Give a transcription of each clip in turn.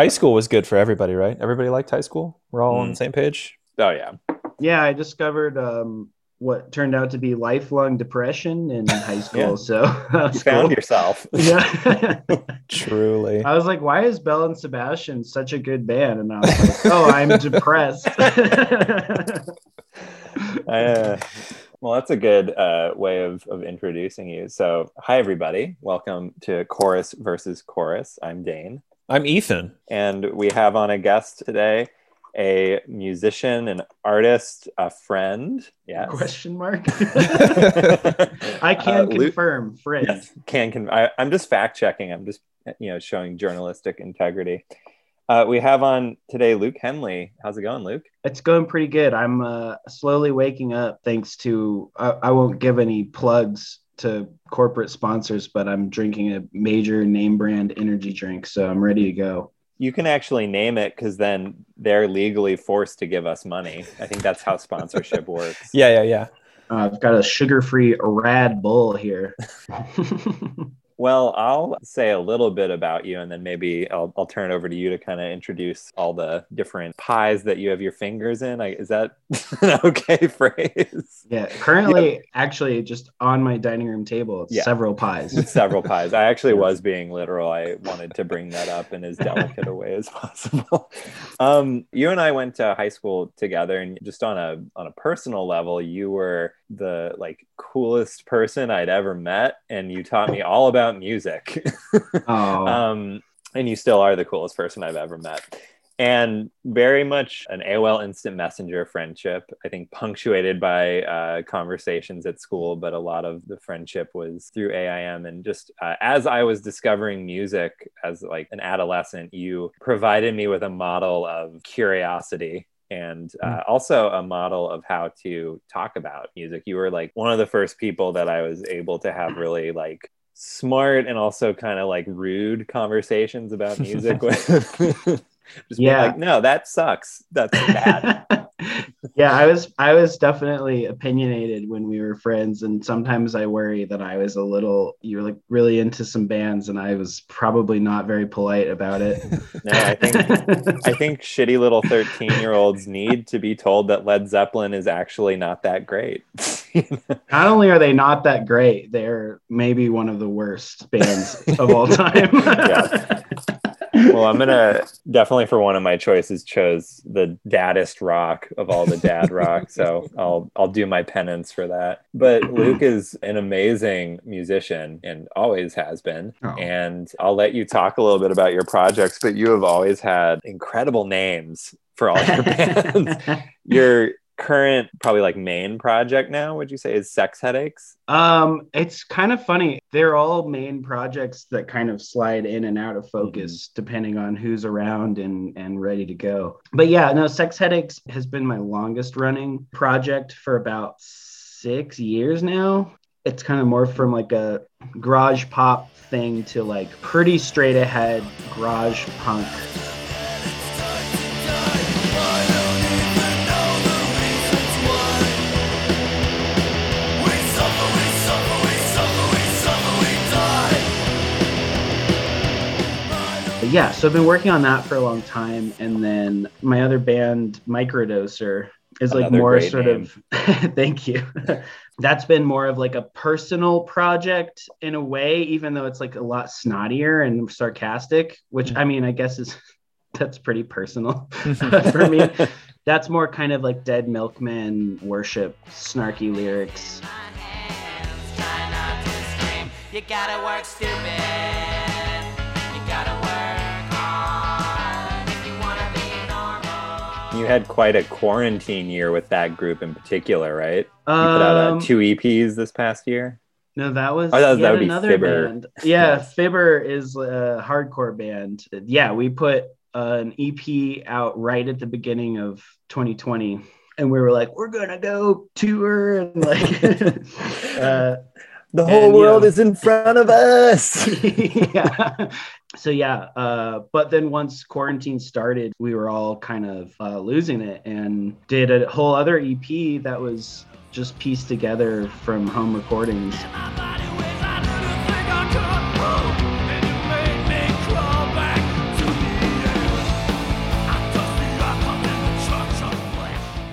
God. Yeah, high school was good for everybody, right? Everybody liked high school. We're all on Mm. the same page. Oh yeah. Yeah, I discovered um, what turned out to be lifelong depression in high school. Yeah. So You found cool. yourself. Yeah. Truly. I was like, why is Belle and Sebastian such a good band? And I was like, oh, I'm depressed. Uh, well, that's a good uh, way of, of introducing you. So, hi, everybody. Welcome to Chorus versus Chorus. I'm Dane. I'm Ethan. And we have on a guest today a musician, an artist, a friend. Yes. Question mark. I I can confirm, friend. Yes, can can I, I'm just fact checking. I'm just you know showing journalistic integrity. Uh, we have on today Luke Henley. How's it going, Luke? It's going pretty good. I'm uh, slowly waking up thanks to, I, I won't give any plugs to corporate sponsors, but I'm drinking a major name brand energy drink. So I'm ready to go. You can actually name it because then they're legally forced to give us money. I think that's how sponsorship works. Yeah, yeah, yeah. Uh, I've got a sugar free Red Bull here. Well, I'll say a little bit about you, and then maybe I'll, I'll turn it over to you to kind of introduce all the different pies that you have your fingers in. I, is that an okay phrase? yeah. Currently, actually, just on my dining room table, it's Yeah. several pies. Several pies. I actually was being literal. I wanted to bring that up in as delicate a way as possible. Um, you and I went to high school together, and just on a on a personal level, you were the like coolest person I'd ever met, and you taught me all about music. Oh, um, and you still are the coolest person I've ever met. And very much an AOL Instant Messenger friendship, I think punctuated by uh, conversations at school, but a lot of the friendship was through AIM. And just uh, as I was discovering music as like an adolescent, you provided me with a model of curiosity and uh, also a model of how to talk about music. You were like one of the first people that I was able to have really like smart and also kind of like rude conversations about music with. Just Yeah. like, no, that sucks. That's bad. yeah, I was I was definitely opinionated when we were friends, and sometimes I worry that I was a little you were like really into some bands, and I was probably not very polite about it. no, I think I think shitty little 13 year olds need to be told that Led Zeppelin is actually not that great. not only are they not that great, they're maybe one of the worst bands of all time. Yeah. well, I'm gonna definitely for one of my choices chose the daddest rock of all the dad rock, so I'll I'll do my penance for that. But Luke is an amazing musician and always has been, Oh. and I'll let you talk a little bit about your projects. But you have always had incredible names for all your bands. your current probably like main project now would you say is sex headaches Um, it's kind of funny. They're all main projects that kind of slide in and out of focus depending on who's around and and ready to go. But yeah, no, Sex Headaches has been my longest running project for about six years now. It's kind of more from like a garage pop thing to like pretty straight ahead garage punk. Yeah, so I've been working on that for a long time, and then my other band, Microdoser, is like Another more sort name. of. thank you. That's been more of like a personal project in a way, even though it's like a lot snottier and sarcastic. Which I mm-hmm. mean, I guess is that's pretty personal mm-hmm. for me. That's more kind of like Dead Milkmen worship, snarky lyrics. You had quite a quarantine year with that group in particular right you put out uh, Um, two eps this past year No, that was, Oh, that was- that yet would be another Fibber. band. Yeah, Yes. Fibber is a hardcore band. Yeah, we put uh, an EP out right at the beginning of 2020, and we were like, we're gonna go tour and like, uh, the whole And, you world know- is in front of us yeah. So yeah, uh, but then once quarantine started, we were all kind of uh, losing it, and did a whole other EP that was just pieced together from home recordings.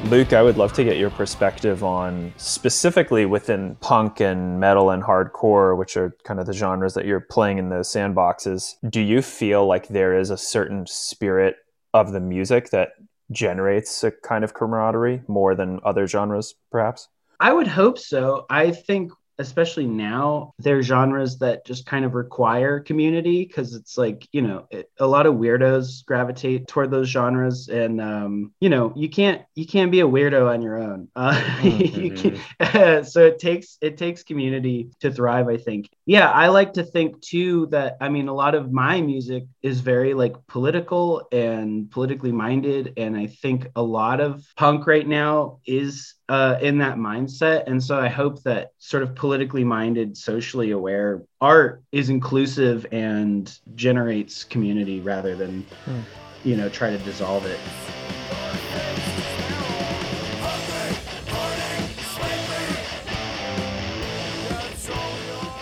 Luke, I would love to get your perspective on specifically within punk and metal and hardcore, which are kind of the genres that you're playing in the sandboxes. Do you feel like there is a certain spirit of the music that generates a kind of camaraderie more than other genres, perhaps? I would hope so. I think especially now there are genres that just kind of require community because it's like you know it, a lot of weirdos gravitate toward those genres and um, you know you can't you can't be a weirdo on your own. Uh, you can, so it takes it takes community to thrive i think. Yeah i like to think too that i mean a lot of my music is very like political and politically minded and i think a lot of punk right now is uh, in that mindset. And so I hope that sort of politically minded, socially aware art is inclusive and generates community rather than, Hmm. you know, try to dissolve it.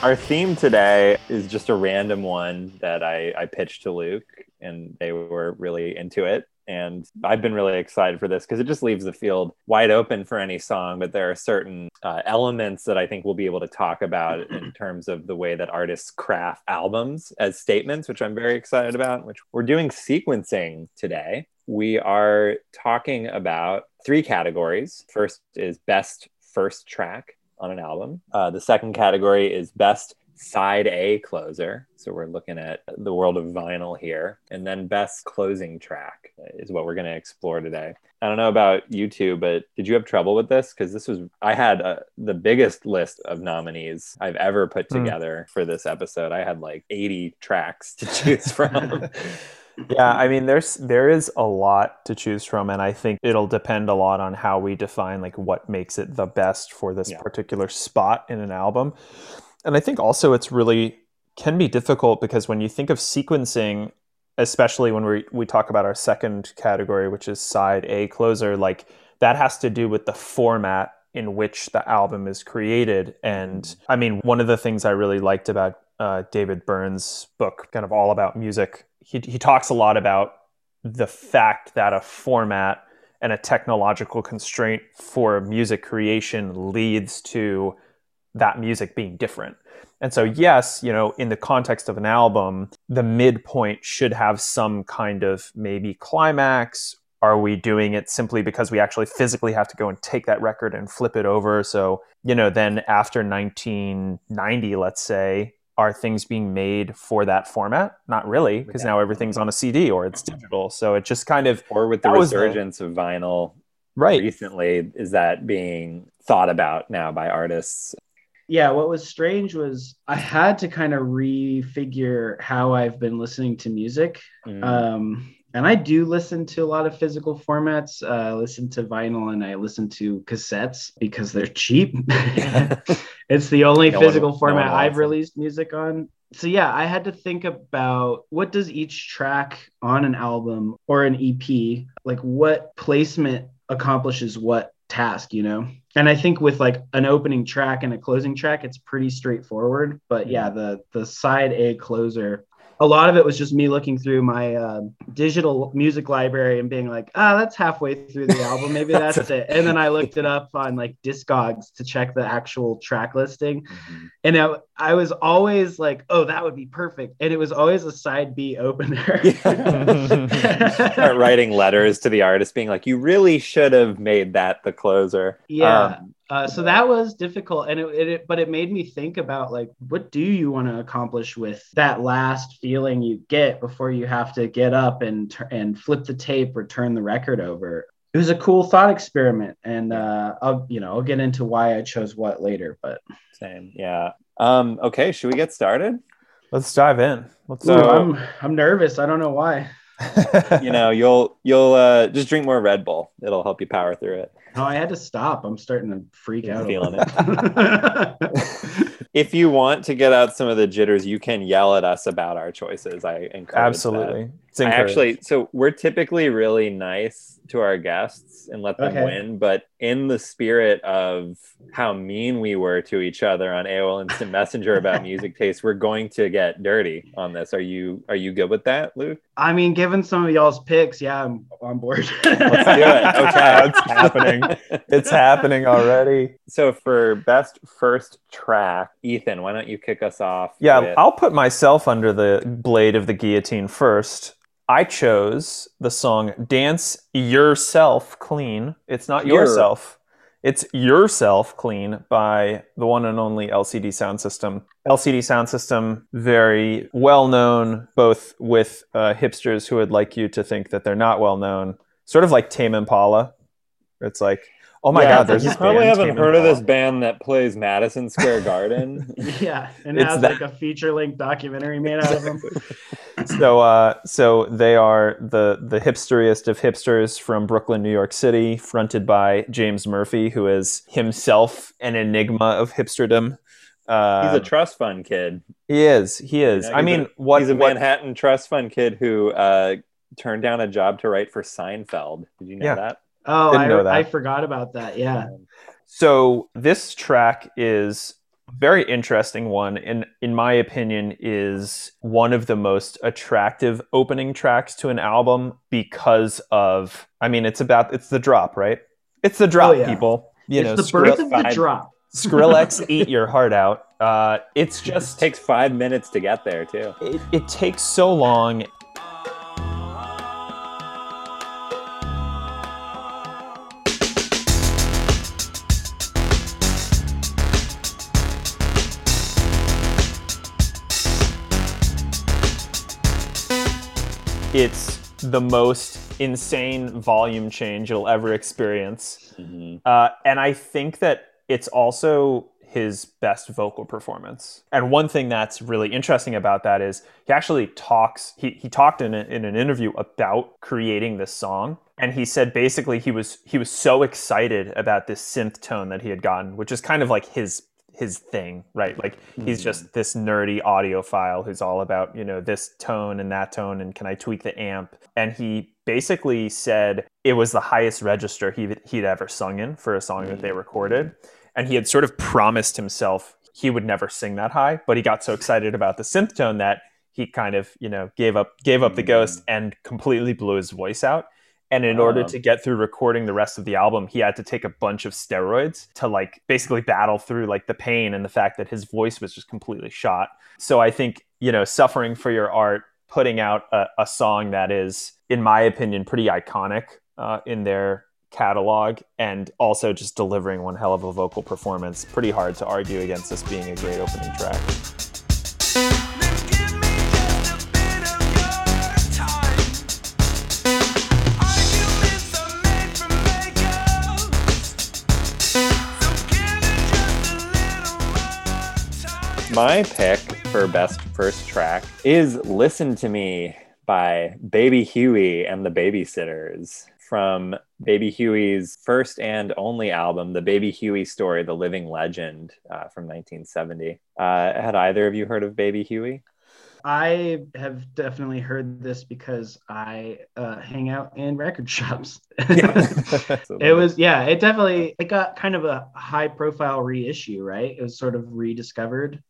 Our theme today is just a random one that I, I pitched to Luke, and they were really into it. And I've been really excited for this because it just leaves the field wide open for any song. But there are certain uh, elements that I think we'll be able to talk about in terms of the way that artists craft albums as statements, which I'm very excited about. Which we're doing sequencing today. We are talking about three categories. First is best first track on an album. Uh, the second category is best side A closer. So we're looking at the world of vinyl here. And then best closing track is what we're going to explore today. I don't know about you two, but did you have trouble with this? Because this was, I had uh, the biggest list of nominees I've ever put Hmm. together for this episode. I had like 80 tracks to choose from. yeah, I mean, there's there is a lot to choose from, and I think it'll depend a lot on how we define like what makes it the best for this Yeah. particular spot in an album. And I think also it's really can be difficult because when you think of sequencing, especially when we we talk about our second category, which is side A closer, like that has to do with the format in which the album is created. And I mean, one of the things I really liked about uh, David Byrne's book, kind of all about music, he, he talks a lot about the fact that a format and a technological constraint for music creation leads to that music being different. And so, yes, you know, in the context of an album, the midpoint should have some kind of maybe climax. Are we doing it simply because we actually physically have to go and take that record and flip it over? So, you know, then after 1990, let's say, are things being made for that format? Not really, because now everything's on a CD or it's digital. So it just kind of, or with the was the- resurgence of vinyl right. recently, is that being thought about now by artists? Yeah, what was strange was I had to kind of refigure how I've been listening to music. Mm. Um, and I do listen to a lot of physical formats. Uh, I listen to vinyl and I listen to cassettes because they're cheap. it's the only No physical no format one wants I've released music on. So yeah, I had to think about what does each track on an album or an EP, like what placement accomplishes what task, you know? And I think with like an opening track and a closing track, it's pretty straightforward. But mm-hmm. yeah, the the side A closer a lot of it was just me looking through my uh, digital music library and being like, ah, that's halfway through the album. Maybe that's it. And then I looked it up on like Discogs to check the actual track listing. Mhm. And I, I was always like, oh, that would be perfect. And it was always a side B opener. Start writing letters to the artist being like, you really should have made that the closer. Yeah. Um, Uh, so that was difficult, and it, it, it- but it made me think about like, what do you want to accomplish with that last feeling you get before you have to get up and and flip the tape or turn the record over? It was a cool thought experiment, and uh, I'll you know I'll get into why I chose what later, but same. Yeah. Um, okay. Should we get started? Let's dive in. Let's So- Ooh, I'm I'm nervous. I don't know why. You know, you'll you'll uh, just drink more Red Bull. It'll help you power through it. No, I had to stop. I'm starting to freak You're out. feeling little. if you want to get out some of the jitters, you can yell at us about our choices. I encourage that. Absolutely. It's I actually, so we're typically really nice to our guests and let them Okay. win, but in the spirit of how mean we were to each other on AOL Instant Messenger about music taste, we're going to get dirty on this. Are you are you good with that, Luke? I mean, given some of y'all's picks, yeah, I'm on board. Let's do it. Okay. It's happening. It's happening already. So for best first track, Ethan, why don't you kick us off? Yeah, with- I'll put myself under the blade of the guillotine first. I chose the song Dance Yourself Clean. It's not Your. yourself. It's Yourself Clean by the one and only LCD Sound System. LCD Sound System, very well known, both with uh, hipsters who would like you to think that they're not well known. Sort of like Tame Impala. It's like, oh my Yeah, God, there's you this probably band, haven't Tame heard of this band that plays Madison Square Garden. yeah, and It's has that- like a feature length documentary made out of them. so uh so they are the the hipsteriest of hipsters from Brooklyn, New York City, fronted by James Murphy, who is himself an enigma of hipsterdom. Uh, He's a trust fund kid. he is. He is. Yeah, I mean, a- what? He's a what- Manhattan trust fund kid who uh, turned down a job to write for Seinfeld. Did you know Yeah. that? Oh, Didn't I, know that. I forgot about that. Yeah. So this track is a very interesting one, and in my opinion, is one of the most attractive opening tracks to an album because of. I mean, it's about it's the drop, right? It's the drop, Oh, yeah. people. You know, it's the birth of the drop. Skrillex eat your heart out. Uh, it's just takes five minutes to get there too. it, it takes so long. It's the most insane volume change you'll ever experience. Mhm. Uh, and I think that it's also his best vocal performance. And one thing that's really interesting about that is he actually talks. He, he talked in, a, in an interview about creating this song, and he said basically he was he was so excited about this synth tone that he had gotten, which is kind of like his his thing, right? Like he's just mm-hmm. this nerdy audiophile who's all about, you know, this tone and that tone and can I tweak the amp? And he basically said it was the highest register he he'd ever sung in for a song that they mm. recorded. And he had sort of promised himself he would never sing that high, but he got so excited about the synth tone that he kind of, you know, gave up gave up the mm. ghost and completely blew his voice out. And in order Wow. to get through recording the rest of the album, he had to take a bunch of steroids to like basically battle through like the pain and the fact that his voice was just completely shot. So I think, you know, suffering for your art, putting out a, a song that is, in my opinion, pretty iconic uh, in their catalog and also just delivering one hell of a vocal performance, pretty hard to argue against this being a great opening track. My pick for best first track is "Listen to Me" by Baby Huey and the Babysitters from Baby Huey's first and only album, The Baby Huey Story: The Living Legend, uh, from 1970. Uh, had either of you heard of Baby Huey? I have definitely heard this because I uh, hang out in record shops. it was yeah, it definitely it got kind of a high profile reissue, right? It was sort of rediscovered.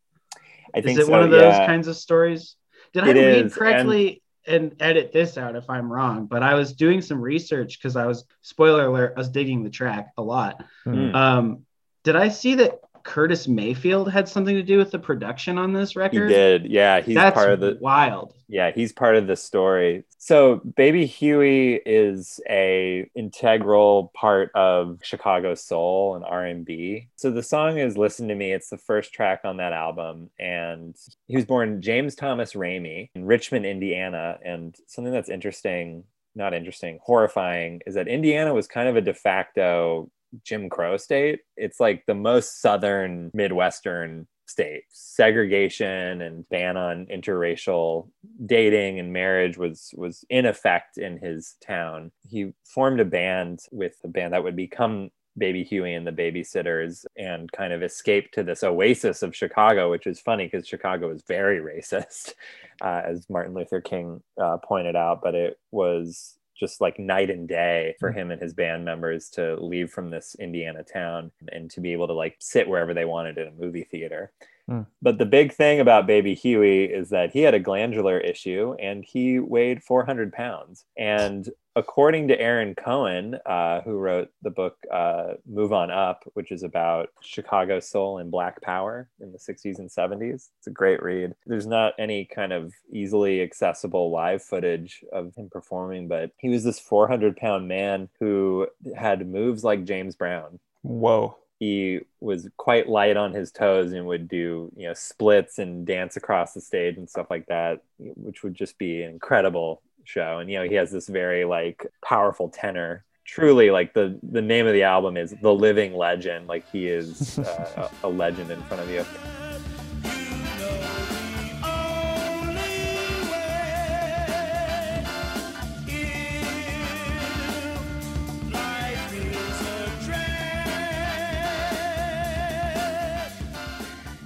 I Is it so, one of those yeah. kinds of stories? Did I read is, correctly? And edit this out if I'm wrong, but I was doing some research because I was spoiler alert, I was digging the track a lot. Hmm. Um, did I see that Curtis Mayfield had something to do with the production on this record. He did, yeah. He's That's part of the wild. Yeah, he's part of the story. So Baby Huey is a integral part of Chicago soul and R&B. So the song is Listen to Me. It's the first track on that album and he was born James Thomas Ramey in Richmond, Indiana and something that's interesting, not interesting, horrifying is that Indiana was kind of a de facto Jim Crow state. It's like the most southern Midwestern state. Segregation and ban on interracial dating and marriage was was in effect in his town. He formed a band with a band that would become Baby Huey and the Babysitters and kind of escape to this oasis of Chicago, which is funny because Chicago is very racist, uh, as Martin Luther King uh, pointed out. But it was just like night and day for mm. him and his band members to leave from this Indiana town and to be able to like sit wherever they wanted in a movie theater. Hmm. But the big thing about baby Huey is that he had a glandular issue and he weighed 400 pounds. And according to Aaron Cohen, uh, who wrote the book uh, Move On Up, which is about Chicago soul and black power in the 60s and 70s, it's a great read. There's not any kind of easily accessible live footage of him performing, but he was this 400 pound man who had moves like James Brown Whoa. He was quite light on his toes and would do you know splits and dance across the stage and stuff like that which would just be an incredible show. And you know he has this very like powerful tenor. Truly like the the name of the album is the living legend. Like he is uh, a, a legend in front of you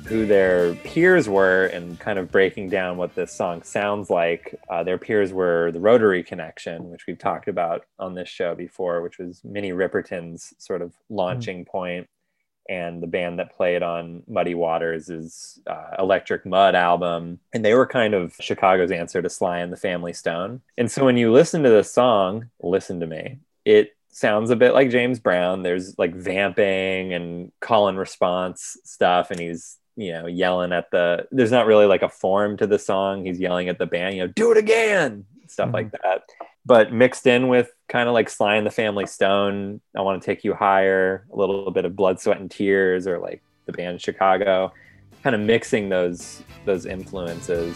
who their peers were and kind of breaking down what this song sounds like. Uh, their peers were the Rotary Connection, which we've talked about on this show before, which was Minnie Riperton's sort of launching point, and the band that played on Muddy Waters' uh, Electric Mud album. And they were kind of Chicago's answer to Sly and the Family Stone. And so when you listen to this song, listen to me, it sounds a bit like James Brown. There's like vamping and call and response stuff, and he's you know yelling at the. There's not really like a form to the song. He's yelling at the band, you know, do it again, stuff like mm-hmm. that. But mixed in with kind of like Sly and the Family Stone, I want to take you higher, a little bit of Blood, Sweat, and Tears, or like the band Chicago, kind of mixing those those influences.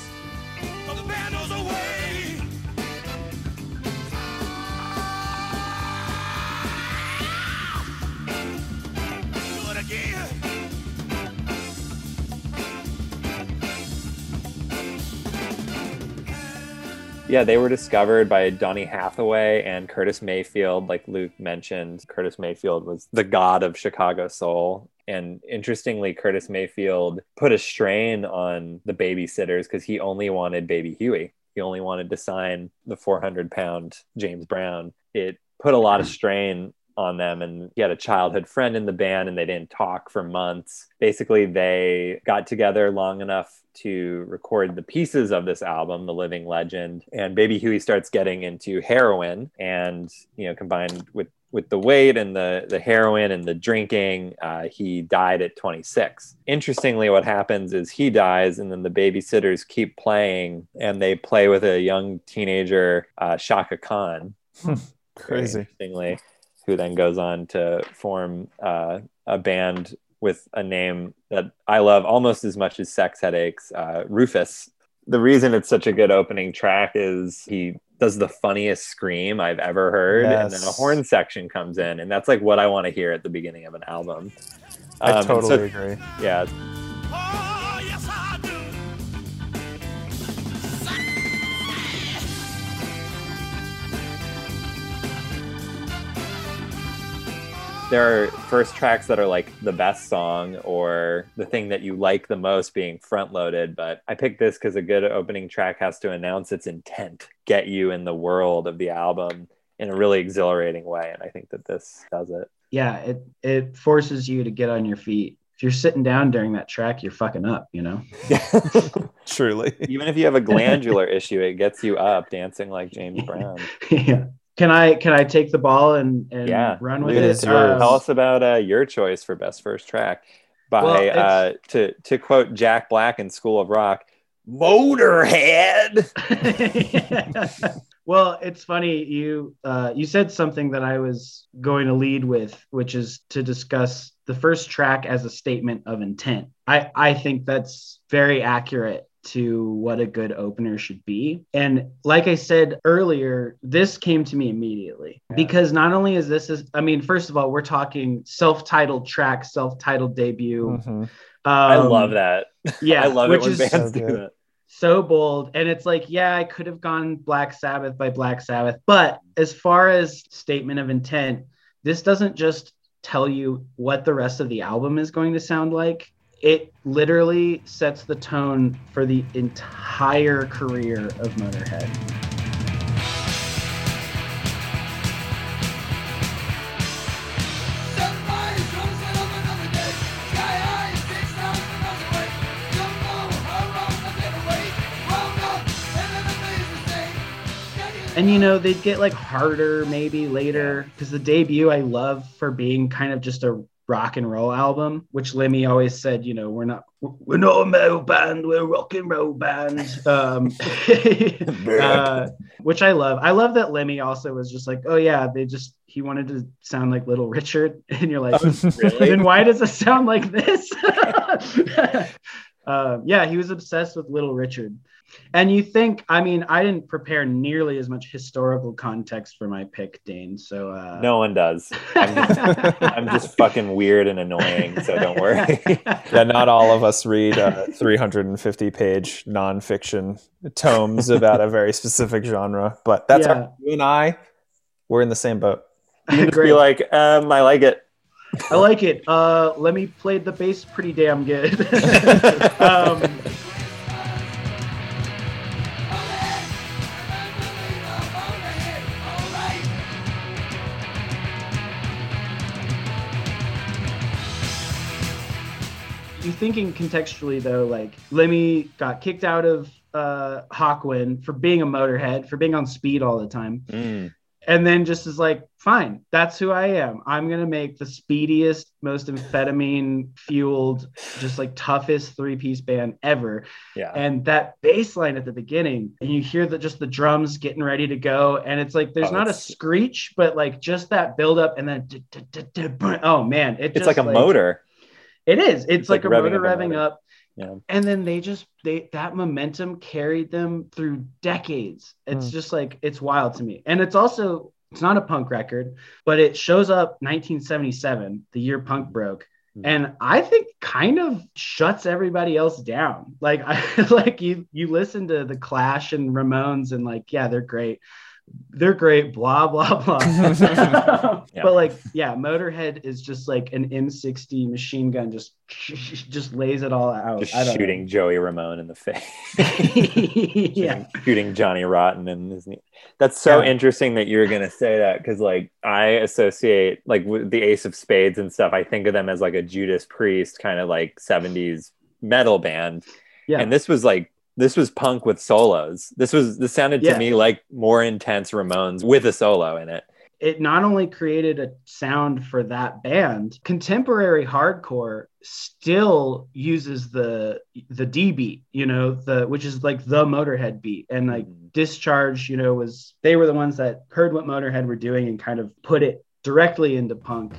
Yeah, they were discovered by Donny Hathaway and Curtis Mayfield. Like Luke mentioned, Curtis Mayfield was the god of Chicago soul. And interestingly, Curtis Mayfield put a strain on the babysitters because he only wanted baby Huey. He only wanted to sign the 400 pound James Brown. It put a lot of strain on them and he had a childhood friend in the band and they didn't talk for months. Basically they got together long enough to record the pieces of this album the living legend and baby huey starts getting into heroin and you know combined with with the weight and the the heroin and the drinking uh, he died at 26 interestingly what happens is he dies and then the babysitters keep playing and they play with a young teenager uh, Chaka Khan. Crazy. interestingly, who then goes on to form uh, a band with a name that I love almost as much as Sex Headaches, uh, Rufus. The reason it's such a good opening track is he does the funniest scream I've ever heard, and then a horn section comes in, and that's like what I want to hear at the beginning of an album. I Um, so- totally agree. yeah, there are first tracks that are like the best song or the thing that you like the most being front loaded but i picked this because a good opening track has to announce its intent get you in the world of the album in a really exhilarating way and i think that this does it Yeah, it it forces you to get on your feet. If you're sitting down during that track, you're fucking up, you know? Truly. even if you have a glandular issue it gets you up dancing like james brown yeah. Can I can I take the ball and, and yeah run with Luke, it? Um, tell us about uh, your choice for best first track by Well, uh, to to quote jack black in school of rock motorhead well, it's funny you uh, you said something that I was going to lead with, which is to discuss the first track as a statement of intent. I I think that's very accurate to what a good opener should be. And like I said earlier, this came to me immediately Yeah. because not only is this, is, I mean, first of all, we're talking self-titled track, self-titled debut. Mhm. i Um, love that Yeah, i love which it when is bands so do that so bold and it's like yeah i could have gone black sabbath by black sabbath but as far as statement of intent this doesn't just tell you what the rest of the album is going to sound like. It literally sets the tone for the entire career of Motorhead. And you know, they'd get like harder maybe later. Because the debut I love for being kind of just a rock and roll album, which Lemmy always said, you know, we're not we're not a metal band, we're a rock and roll band. Um, uh, which I love. I love that Lemmy also was just like, oh yeah, they just he wanted to sound like Little Richard, and you're like, really? then why does it sound like this? uh, yeah, he was obsessed with Little Richard. And you think, I mean, I didn't prepare nearly as much historical context for my pick, Dane. So uh, No one does. I'm just, I'm just fucking weird and annoying, so don't worry. yeah, not all of us read uh, 350 page nonfiction tomes about a very specific genre, but that's Yeah. our, you and I, we're in the same boat. You just be like, um, I like it. I like it. Uh, let me play the bass pretty damn good. um, thinking contextually though, like Lemmy got kicked out of uh, Hawkwind for being a motorhead, for being on speed all the time Mm. and then just is like, fine, that's who I am. I'm gonna make the speediest, most amphetamine fueled, just like toughest three piece band ever. Yeah. And that bass line at the beginning, and you hear that just the drums getting ready to go, and it's like there's Oh, not a screech, but like just that build up, and then oh man, it It's like a motor. It is. It's, It's like, like a revving motor up revving up. Yeah. And then they just they that momentum carried them through decades. It's Hmm. just like it's wild to me. And it's also it's not a punk record, but it shows up 1977, the year punk broke. Hmm. And I think kind of shuts everybody else down. Like I like you you listen to the Clash and Ramones and like yeah, they're great. They're great, blah blah blah. Yeah. But like, yeah, Motorhead is just like an M60 machine gun, just just lays it all out. Just I don't shooting Joey Ramone in the face. yeah, shooting, shooting Johnny Rotten in his knee. That's so Yeah. interesting that you're gonna say that because like I associate like with the Ace of Spades and stuff. I think of them as like a Judas Priest kind of like '70s metal band, yeah. and this was like this was punk with solos. This was this sounded to Yeah. me like more intense Ramones with a solo in it. it not only created a sound for that band, contemporary hardcore still uses the the D beat, you know, the which is like the Motorhead beat, and like Mhm. Discharge, you know, was they were the ones that heard what Motorhead were doing and kind of put it directly into punk.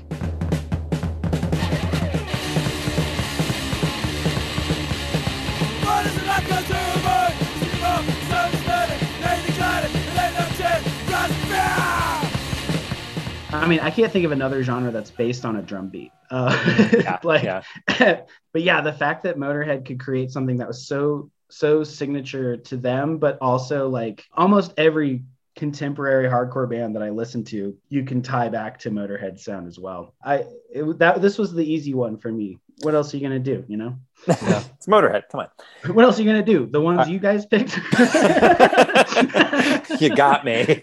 I mean, I can't think of another genre that's based on a drum beat. Uh, Yeah, like, yeah. but yeah, the fact that Motorhead could create something that was so so signature to them, but also like almost every contemporary hardcore band that I listen to, you can tie back to Motorhead sound as well. I it, that this was the easy one for me. What else are you gonna do? You know, it's Motorhead. Come on. what else are you gonna do? The ones Uh, you guys picked. You got me.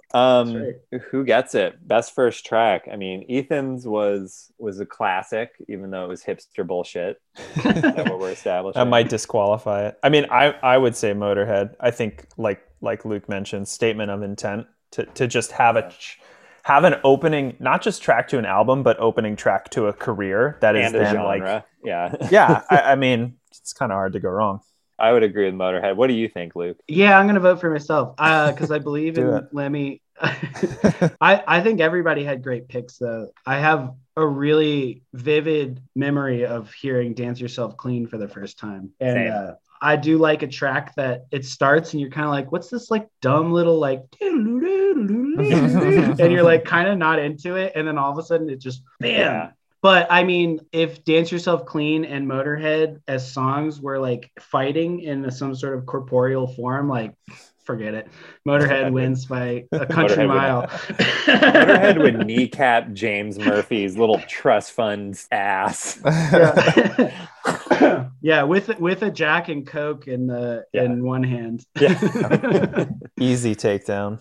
um, That's who gets it? Best first track. I mean, Ethan's was was a classic, even though it was hipster bullshit. Is that what we're establishing? That might disqualify it. I mean, I, I would say Motorhead. I think like like Luke mentioned, statement of intent to, to just have a ch- have an opening, not just track to an album, but opening track to a career that is and a then genre. like yeah, yeah. I, I mean, it's kind of hard to go wrong. I would agree with Motorhead. What do you think, Luke? Yeah, I'm gonna vote for myself because I believe in it. Lemmy. I I think everybody had great picks though. I have a really vivid memory of hearing "Dance Yourself Clean" for the first time, and uh, I do like a track that it starts and you're kind of like, "What's this like dumb little like?" and you're like kind of not into it, and then all of a sudden it just bam. Yeah. But I mean, if Dance Yourself Clean and Motorhead as songs were like fighting in some sort of corporeal form, like forget it. Motorhead wins by a country Motorhead would- mile. Motorhead would kneecap James Murphy's little trust fund's ass. yeah. yeah, with with a Jack and Coke in the Yeah. in one hand. Yeah. Easy takedown.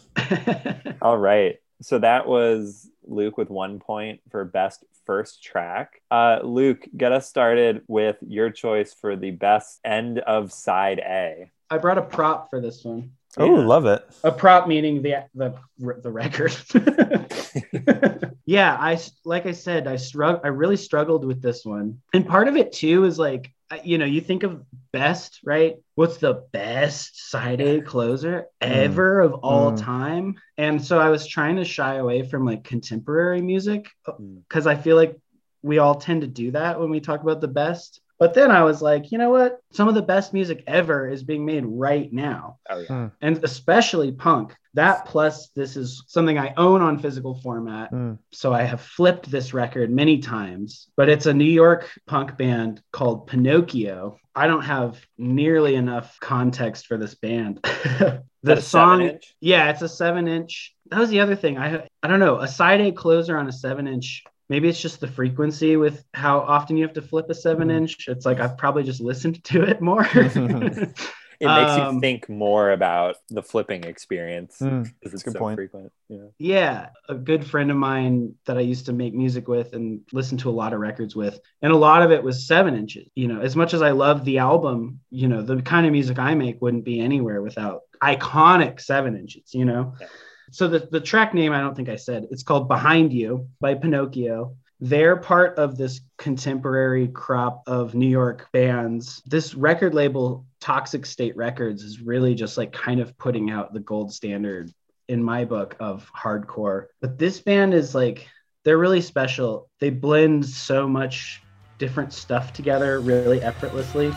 All right. So that was Luke with one point for best first track. Uh, Luke, get us started with your choice for the best end of side A. I brought a prop for this one. Oh, Yeah. love it. A prop meaning the the the record. yeah, I like I said, I strugg I really struggled with this one, and part of it too is like I- you know you think of best right. What's the best side A closer ever of all Mm. time? And so I was trying to shy away from like contemporary music Mm. because I feel like we all tend to do that when we talk about the best. But then I was like, you know what? Some of the best music ever is being made right now Oh, yeah. and especially punk. That plus this is something I own on physical format. Mm. So I have flipped this record many times, but it's a New York punk band called Pinocchio. I don't have nearly enough context for this band. The song, inch? yeah, it's a seven inch. That was the other thing. I I don't know. A side A closer on a seven inch. Maybe it's just the frequency with how often you have to flip a seven Mhm. inch. It's like I've probably just listened to it more. It makes you Um, think more about the flipping experience Mm, because that's it's a good so point. frequent. Yeah. Yeah, a good friend of mine that I used to make music with and listen to a lot of records with. And a lot of it was seven inches. You know, as much as I love the album, you know, the kind of music I make wouldn't be anywhere without iconic seven inches, you know? Yeah. So the, the track name, I don't think I said, it's called Behind You by Pinocchio. They're part of this contemporary crop of New York bands. This record label, Toxic State Records, is really just like kind of putting out the gold standard in my book of hardcore. But this band is like, they're really special. They blend so much different stuff together really effortlessly.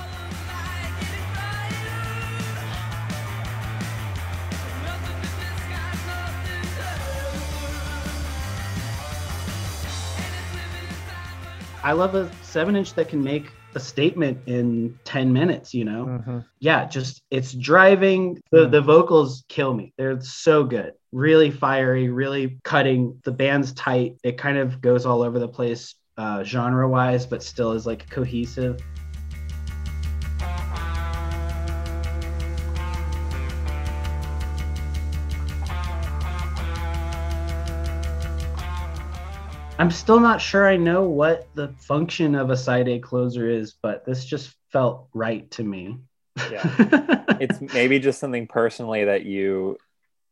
I love a seven inch that can make a statement in 10 minutes, you know? Mhm. yeah, just it's driving. The Mm. the vocals kill me. They're so good. Really fiery, really cutting. The band's tight. It kind of goes all over the place uh, genre wise, but still is like cohesive. I'm still not sure I know what the function of a side A closer is, but this just felt right to me. Yeah. It's maybe just something personally that you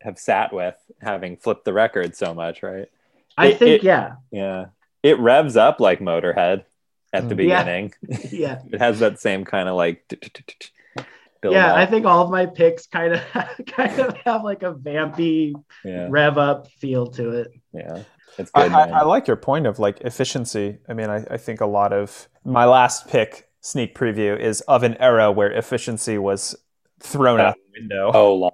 have sat with having flipped the record so much, right? I It- think it- yeah, Yeah. It revs up like Motorhead at the Mm. Yeah. beginning. yeah, It has that same kind of like yeah. up. I think all of my picks kind of kind of have like a vampy yeah, rev up feel to it. yeah. It's I, good. I, man. I like your point of like efficiency. I mean, I, I think a lot of my last pick sneak preview is of an era where efficiency was thrown out the window. oh long.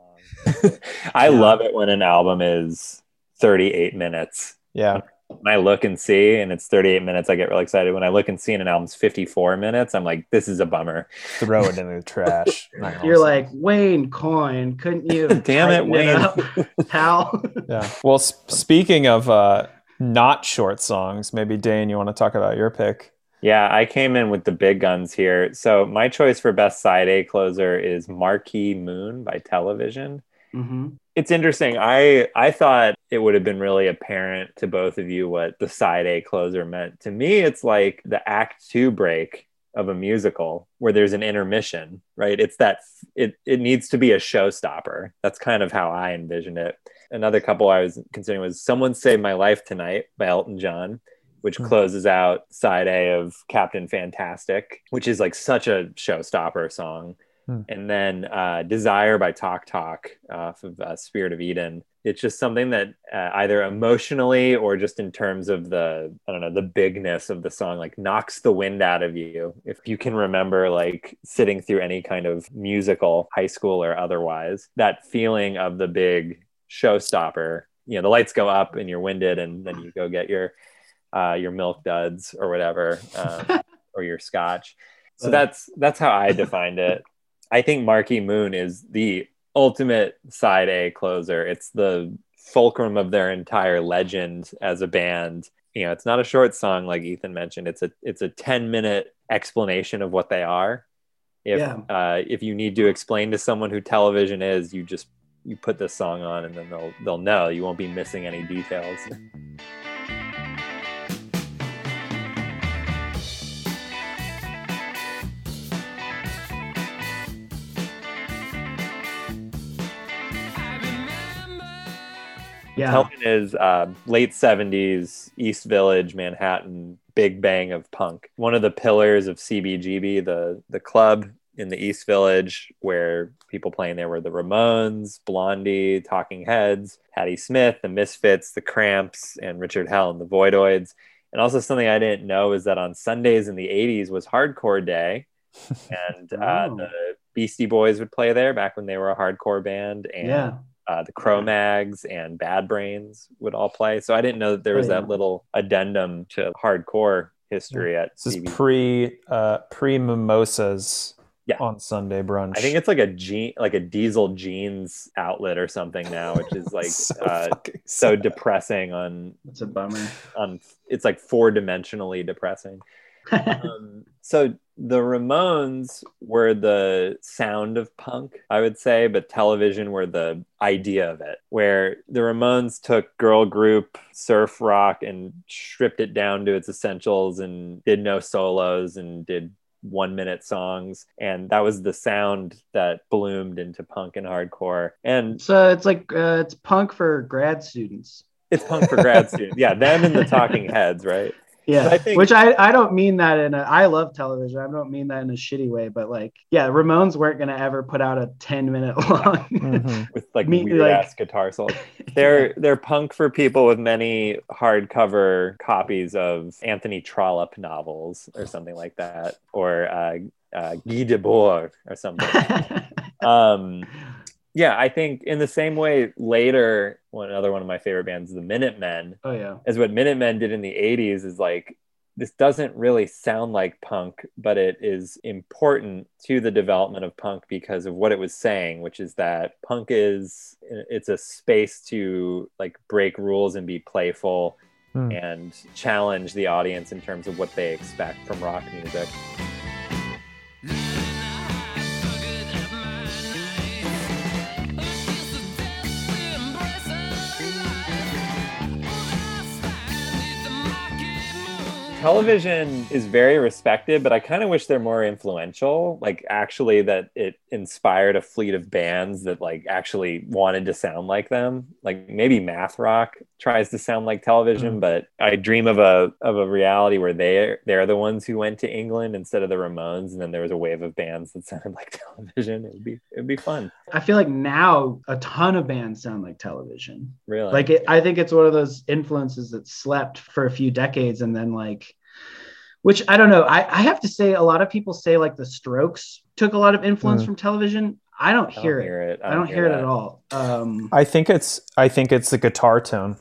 I Yeah. love it when an album is 38 minutes. Yeah. When I look and see and it's 38 minutes, I get really excited. When I look and see and an album's 54 minutes, I'm like, this is a bummer. Throw it in the trash. You're listen. like Wayne Coyne, couldn't you? Damn it, tighten Wayne. up, pal. yeah. Well, s- speaking of uh, not short songs, maybe Dane, you want to talk about your pick? Yeah, I came in with the big guns here. So my choice for best side A closer is Marquee Moon by Television. hmm It's interesting. I I thought it would have been really apparent to both of you what the side A closer meant. To me, it's like the act 2 break of a musical where there's an intermission, right? It's that it it needs to be a showstopper. That's kind of how I envisioned it. Another couple I was considering was Someone Saved My Life Tonight by Elton John, which Hmm. closes out side A of Captain Fantastic, which is like such a showstopper song. Hmm. And then uh, Desire by Talk Talk off of uh, Spirit of Eden. It's just something that uh, either emotionally or just in terms of the, I don't know, the bigness of the song, like knocks the wind out of you. If you can remember, like sitting through any kind of musical, high school or otherwise, that feeling of the big showstopper, you know, the lights go up and you're winded and then you go get your, uh, your milk duds or whatever, um, or your scotch. So that's, that's how I defined it. I think Marquee Moon is the ultimate side A closer. It's the fulcrum of their entire legend as a band. You know, it's not a short song like Ethan mentioned. It's a it's a 10 minute explanation of what they are. If Yeah. uh, if you need to explain to someone who television is, you just you put this song on and then they'll they'll know. You won't be missing any details. Yeah. Television is uh, late 70s, East Village, Manhattan, big bang of punk. One of the pillars of CBGB, the, the club in the East Village, where people playing there were the Ramones, Blondie, Talking Heads, Patti Smith, the Misfits, the Cramps, and Richard Hell and the Voidoids. And also something I didn't know is that on Sundays in the 80s was Hardcore Day. And uh, Oh. the Beastie Boys would play there back when they were a hardcore band. And yeah. uh, the Cro-Mags and Bad Brains would all play. So I didn't know that there was Oh, yeah. that little addendum to hardcore history at This is pre uh, pre mimosas Yeah. on Sunday brunch. I think it's like a jean, like a diesel jeans outlet or something now, which is like so, uh, so depressing on It's a bummer. on. It's like four dimensionally depressing. um, so the Ramones were the sound of punk, I would say, but television were the idea of it. Where the Ramones took girl group surf rock and stripped it down to its essentials and did no solos and did one minute songs and that was the sound that bloomed into punk and hardcore. And so it's like uh, it's punk for grad students. it's punk for grad students. Yeah them and the talking heads right Yeah, I think- which I, I don't mean that in a I love television. I don't mean that in a shitty way, but like yeah, Ramones weren't gonna ever put out a ten minute long. Mhm. with like Me- weird like- ass guitar solos they're they're punk for people with many hardcover copies of Anthony Trollope novels or something like that, or uh, uh, Guy Debord or something. um, yeah, I think in the same way later, one another one of my favorite bands, the Minutemen, oh yeah, is what Minutemen did in the '80s. Is like this doesn't really sound like punk, but it is important to the development of punk because of what it was saying, which is that punk is it's a space to like break rules and be playful Hmm. and challenge the audience in terms of what they expect from rock music. Television is very respected, but I kind of wish they're more influential. Like actually that it inspired a fleet of bands that like actually wanted to sound like them. Like maybe math rock tries to sound like television, Mm. but I dream of a of a reality where they they're the ones who went to England instead of the Ramones, and then there was a wave of bands that sounded like television. It would be it would be fun, I feel like now a ton of bands sound like television. really. Like it, I think it's one of those influences that slept for a few decades and then like, which I don't know. I, I have to say a lot of people say like the Strokes took a lot of influence Mm. from television. I don't I don't hear it. hear it. I don't hear it that. at all. Um, I think it's I think it's the guitar tone.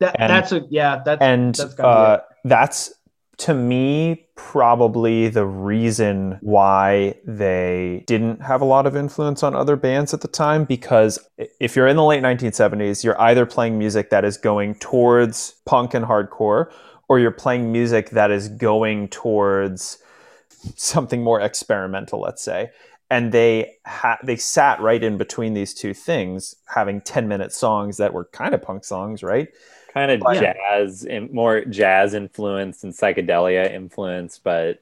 that, And- that's a yeah. That's and that's uh, that's to me probably the reason why they didn't have a lot of influence on other bands at the time because if you're in the late 1970s you're either playing music that is going towards punk and hardcore or you're playing music that is going towards something more experimental let's say and they ha- they sat right in between these two things having 10 minute songs that were kind of punk songs right kind of Yeah. jazz in, more jazz influenced and psychedelia influenced but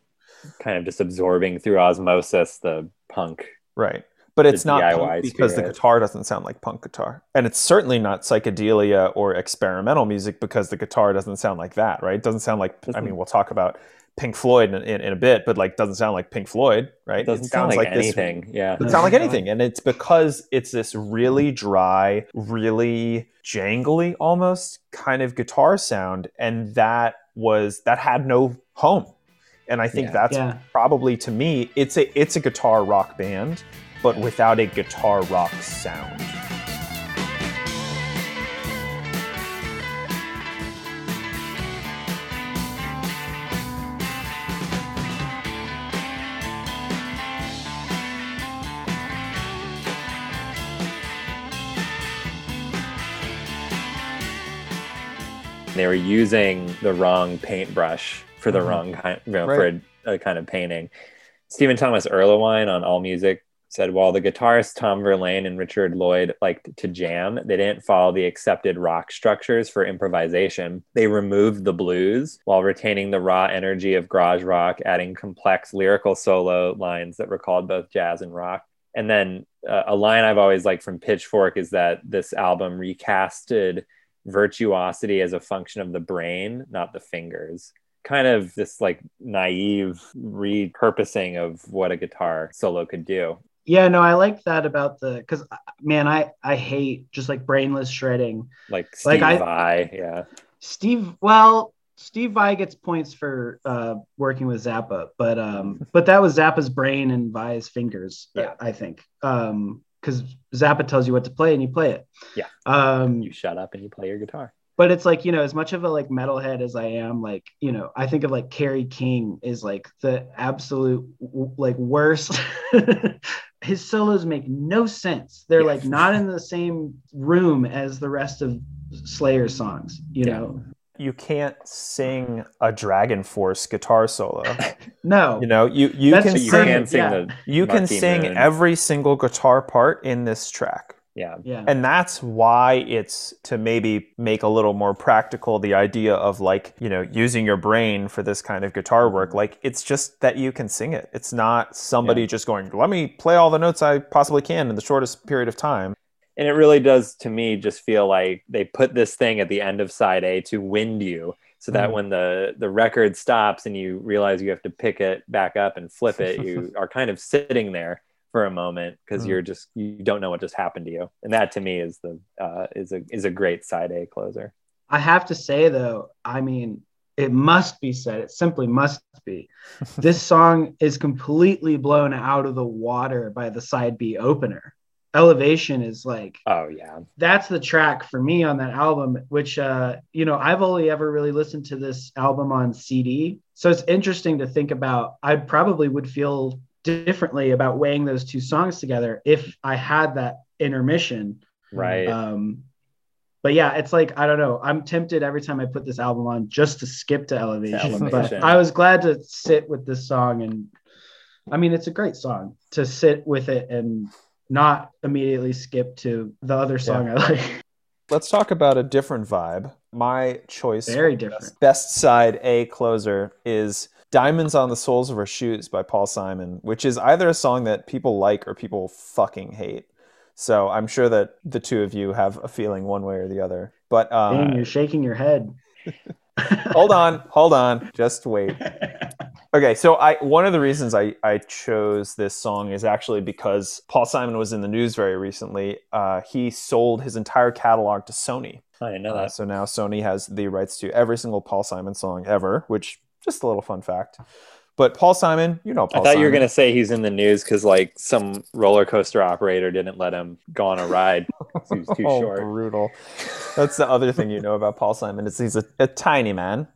kind of just absorbing through osmosis the punk Right. But it's not DIY punk because the guitar doesn't sound like punk guitar. And it's certainly not psychedelia or experimental music because the guitar doesn't sound like that, right? It doesn't sound like, I Doesn't- in mm-hmm. we'll talk about Pink Floyd in, in, in a bit, but like doesn't sound like Pink Floyd, right? it doesn't sound like, this- anything yeah doesn't sound like anything. And it's because it's this really dry, really jangly almost kind of guitar sound. And that was, that had no home. And I think Yeah. that's Yeah. probably to me, it's a it's a guitar rock band, but without a guitar rock sound. They were using the wrong paintbrush for the mm-hmm. wrong kind, you know, right. for a, a kind of painting. Stephen Thomas Erlewine on AllMusic said while the guitarists Tom Verlaine and Richard Lloyd liked to jam, they didn't follow the accepted rock structures for improvisation. They removed the blues while retaining the raw energy of garage rock, adding complex lyrical solo lines that recalled both jazz and rock. And then uh, a line I've always liked from Pitchfork is that this album recasted virtuosity as a function of the brain, not the fingers. Kind of this like naive repurposing of what a guitar solo could do. Yeah, no, I like that about the because man, I I hate just like brainless shredding. Like Steve Like, I- Vai, yeah. Steve, well, Steve Vai gets points for uh, working with Zappa, but um, but that was Zappa's brain and Vai's fingers. Yeah. I think. Um, because Zappa tells you what to play and you play it. Yeah. Um, You shut up and you play your guitar. But it's like you know as much of a like metalhead as i am like you know i think of like Kerry King is like the absolute like worst his solos make no sense they're Yeah. like not in the same room as the rest of slayer songs you Yeah. know You can't sing a Dragon Force guitar solo. no You know, you you That's can So you sing can sing yeah. the you can sing Moon. every single guitar part in this track. Yeah. yeah And that's why it's to maybe make a little more practical the idea of like, you know, using your brain for this kind of guitar work. Like it's just that you can sing it. It's not somebody Yeah. just going, let me play all the notes I possibly can in the shortest period of time. And it really does to me just feel like they put this thing at the end of side A to wind you so that Mhm. when the the record stops and you realize you have to pick it back up and flip it, you are kind of sitting there for a moment because Mhm. you're just you don't know what just happened to you. And that to me is the uh, is a is a great side A closer. i have to say though i mean it must be said it simply must be this song is completely blown out of the water by the side b opener elevation is like Oh yeah. that's the track for me on that album which uh you know i've only ever really listened to this album on cd so it's interesting to think about i probably would feel differently about weighing those two songs together if i had that intermission Right. um but yeah it's like i don't know i'm tempted every time i put this album on just to skip to elevation, Elevation. but i was glad to sit with this song and i mean it's a great song to sit with it and not immediately skip to the other song i like Let's talk about a different vibe. My choice Very different. best- Best side A closer is Diamonds on the Soles of Her Shoes by Paul Simon, which is either a song that people like or people fucking hate. So I'm sure that the two of you have a feeling one way or the other. But Dang, um, you're shaking your head hold on, hold on, just wait. Okay, so I one of the reasons I, I chose this song is actually because Paul Simon was in the news very recently. Uh, he sold his entire catalog to Sony. I didn't know Uh, that. so now Sony has the rights to every single Paul Simon song ever, which just a little fun fact. But Paul Simon, you know Paul I thought you were gonna say he's in the news because like some roller coaster operator didn't let him go on a ride. He was too oh, short. brutal. That's the other thing you know about Paul Simon is he's a, a tiny man.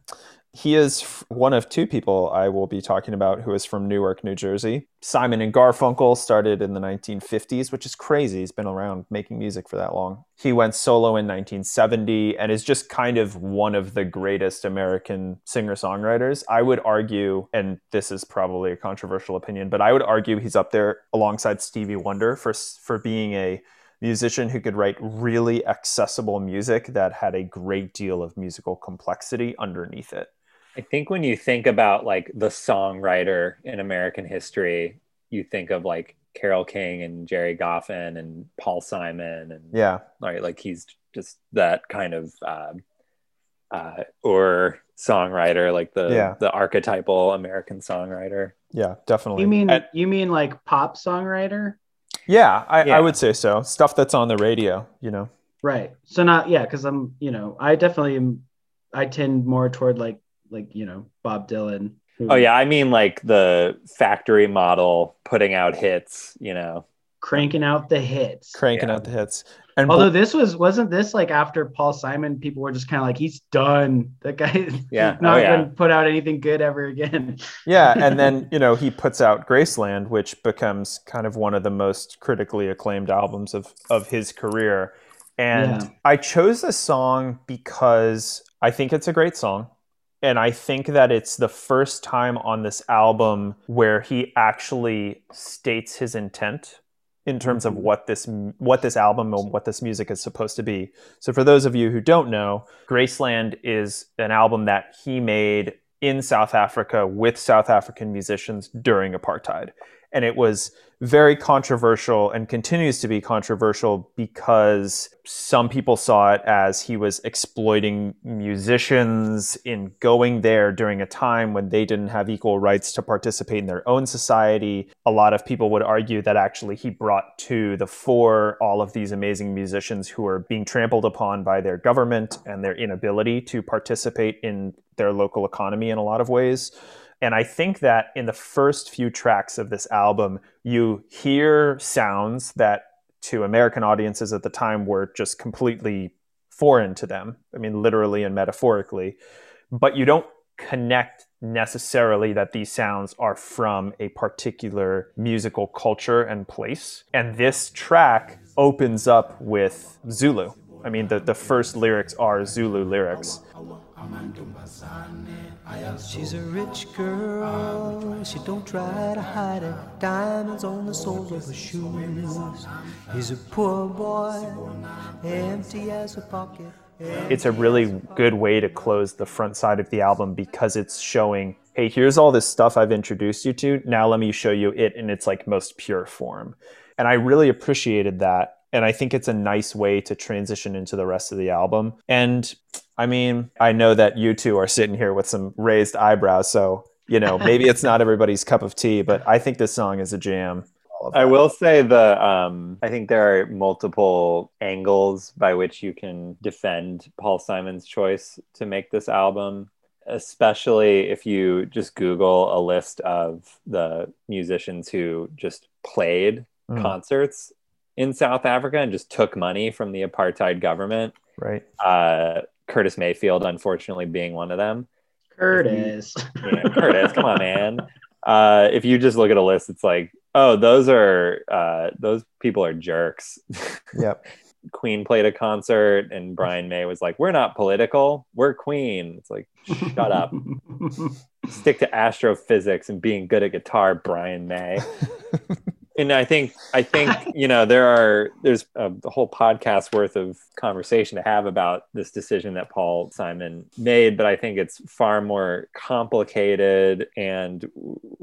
He is one of two people I will be talking about who is from Newark, New Jersey. Simon and Garfunkel started in the 1950s, which is crazy. He's been around making music for that long. He went solo in 1970 and is just kind of one of the greatest American singer songwriters. I would argue, and this is probably a controversial opinion, but I would argue he's up there alongside Stevie Wonder for for being a musician who could write really accessible music that had a great deal of musical complexity underneath it. I think when you think about like the songwriter in American history, you think of like Carole King and Gerry Goffin and Paul Simon and Yeah. right, like he's just that kind of uh, uh, or songwriter, like the Yeah. the archetypal American songwriter. Yeah, definitely. you mean And- you mean like pop songwriter yeah, I, Yeah. I would say so. Stuff that's on the radio, you know. right so not yeah because i'm you know i definitely am i tend more toward like like you know bob dylan who- Oh yeah, I mean like the factory model putting out hits, you know. cranking out the hits Cranking Yeah. out the hits. And although bl- this was wasn't this like after paul simon people were just kind of like he's done that guy Yeah. not Oh, yeah. gonna put out anything good ever again yeah, and then, you know, he puts out Graceland, which becomes kind of one of the most critically acclaimed albums of of his career. And Yeah. I chose this song because I think it's a great song. And I think that it's the first time on this album where he actually states his intent in terms of mm-hmm. what this what this album and what this music is supposed to be. So for those of you who don't know, Graceland is an album that he made in South Africa with South African musicians during apartheid. And it was very controversial and continues to be controversial because some people saw it as he was exploiting musicians in going there during a time when they didn't have equal rights to participate in their own society. A lot of people would argue that actually he brought to the fore all of these amazing musicians who are being trampled upon by their government and their inability to participate in their local economy in a lot of ways. And I think that in the first few tracks of this album, you hear sounds that to American audiences at the time were just completely foreign to them. I mean, literally and metaphorically. But you don't connect necessarily that these sounds are from a particular musical culture and place. And this track opens up with Zulu. I mean, the, the first lyrics are Zulu lyrics. She's a rich girl, she don't try to hide it. Diamonds on the soles of her shoes. He's a poor boy, empty as a pocket. it's a really good way to close the front side of the album because it's showing hey here's all this stuff i've introduced you to now let me show you it in its like most pure form and i really appreciated that and i think it's a nice way to transition into the rest of the album. And i mean i know that you two are sitting here with some raised eyebrows so you know maybe it's not everybody's cup of tea but i think this song is a jam. I will say the um, I think there are multiple angles by which you can defend Paul Simon's choice to make this album, especially if you just Google a list of the musicians who just played Mm. concerts in South Africa and just took money from the apartheid government. right Uh, Curtis Mayfield, unfortunately, being one of them. Curtis. Yeah, Curtis, come on, man. Uh, if you just look at a list, it's like, oh, those are uh, those people are jerks. yep Queen played a concert, and Brian May was like, "We're not political. We're Queen." It's like, shut up. Stick to astrophysics and being good at guitar, Brian May. and I think I think you know there are there's a, a whole podcast worth of conversation to have about this decision that Paul Simon made, but I think it's far more complicated and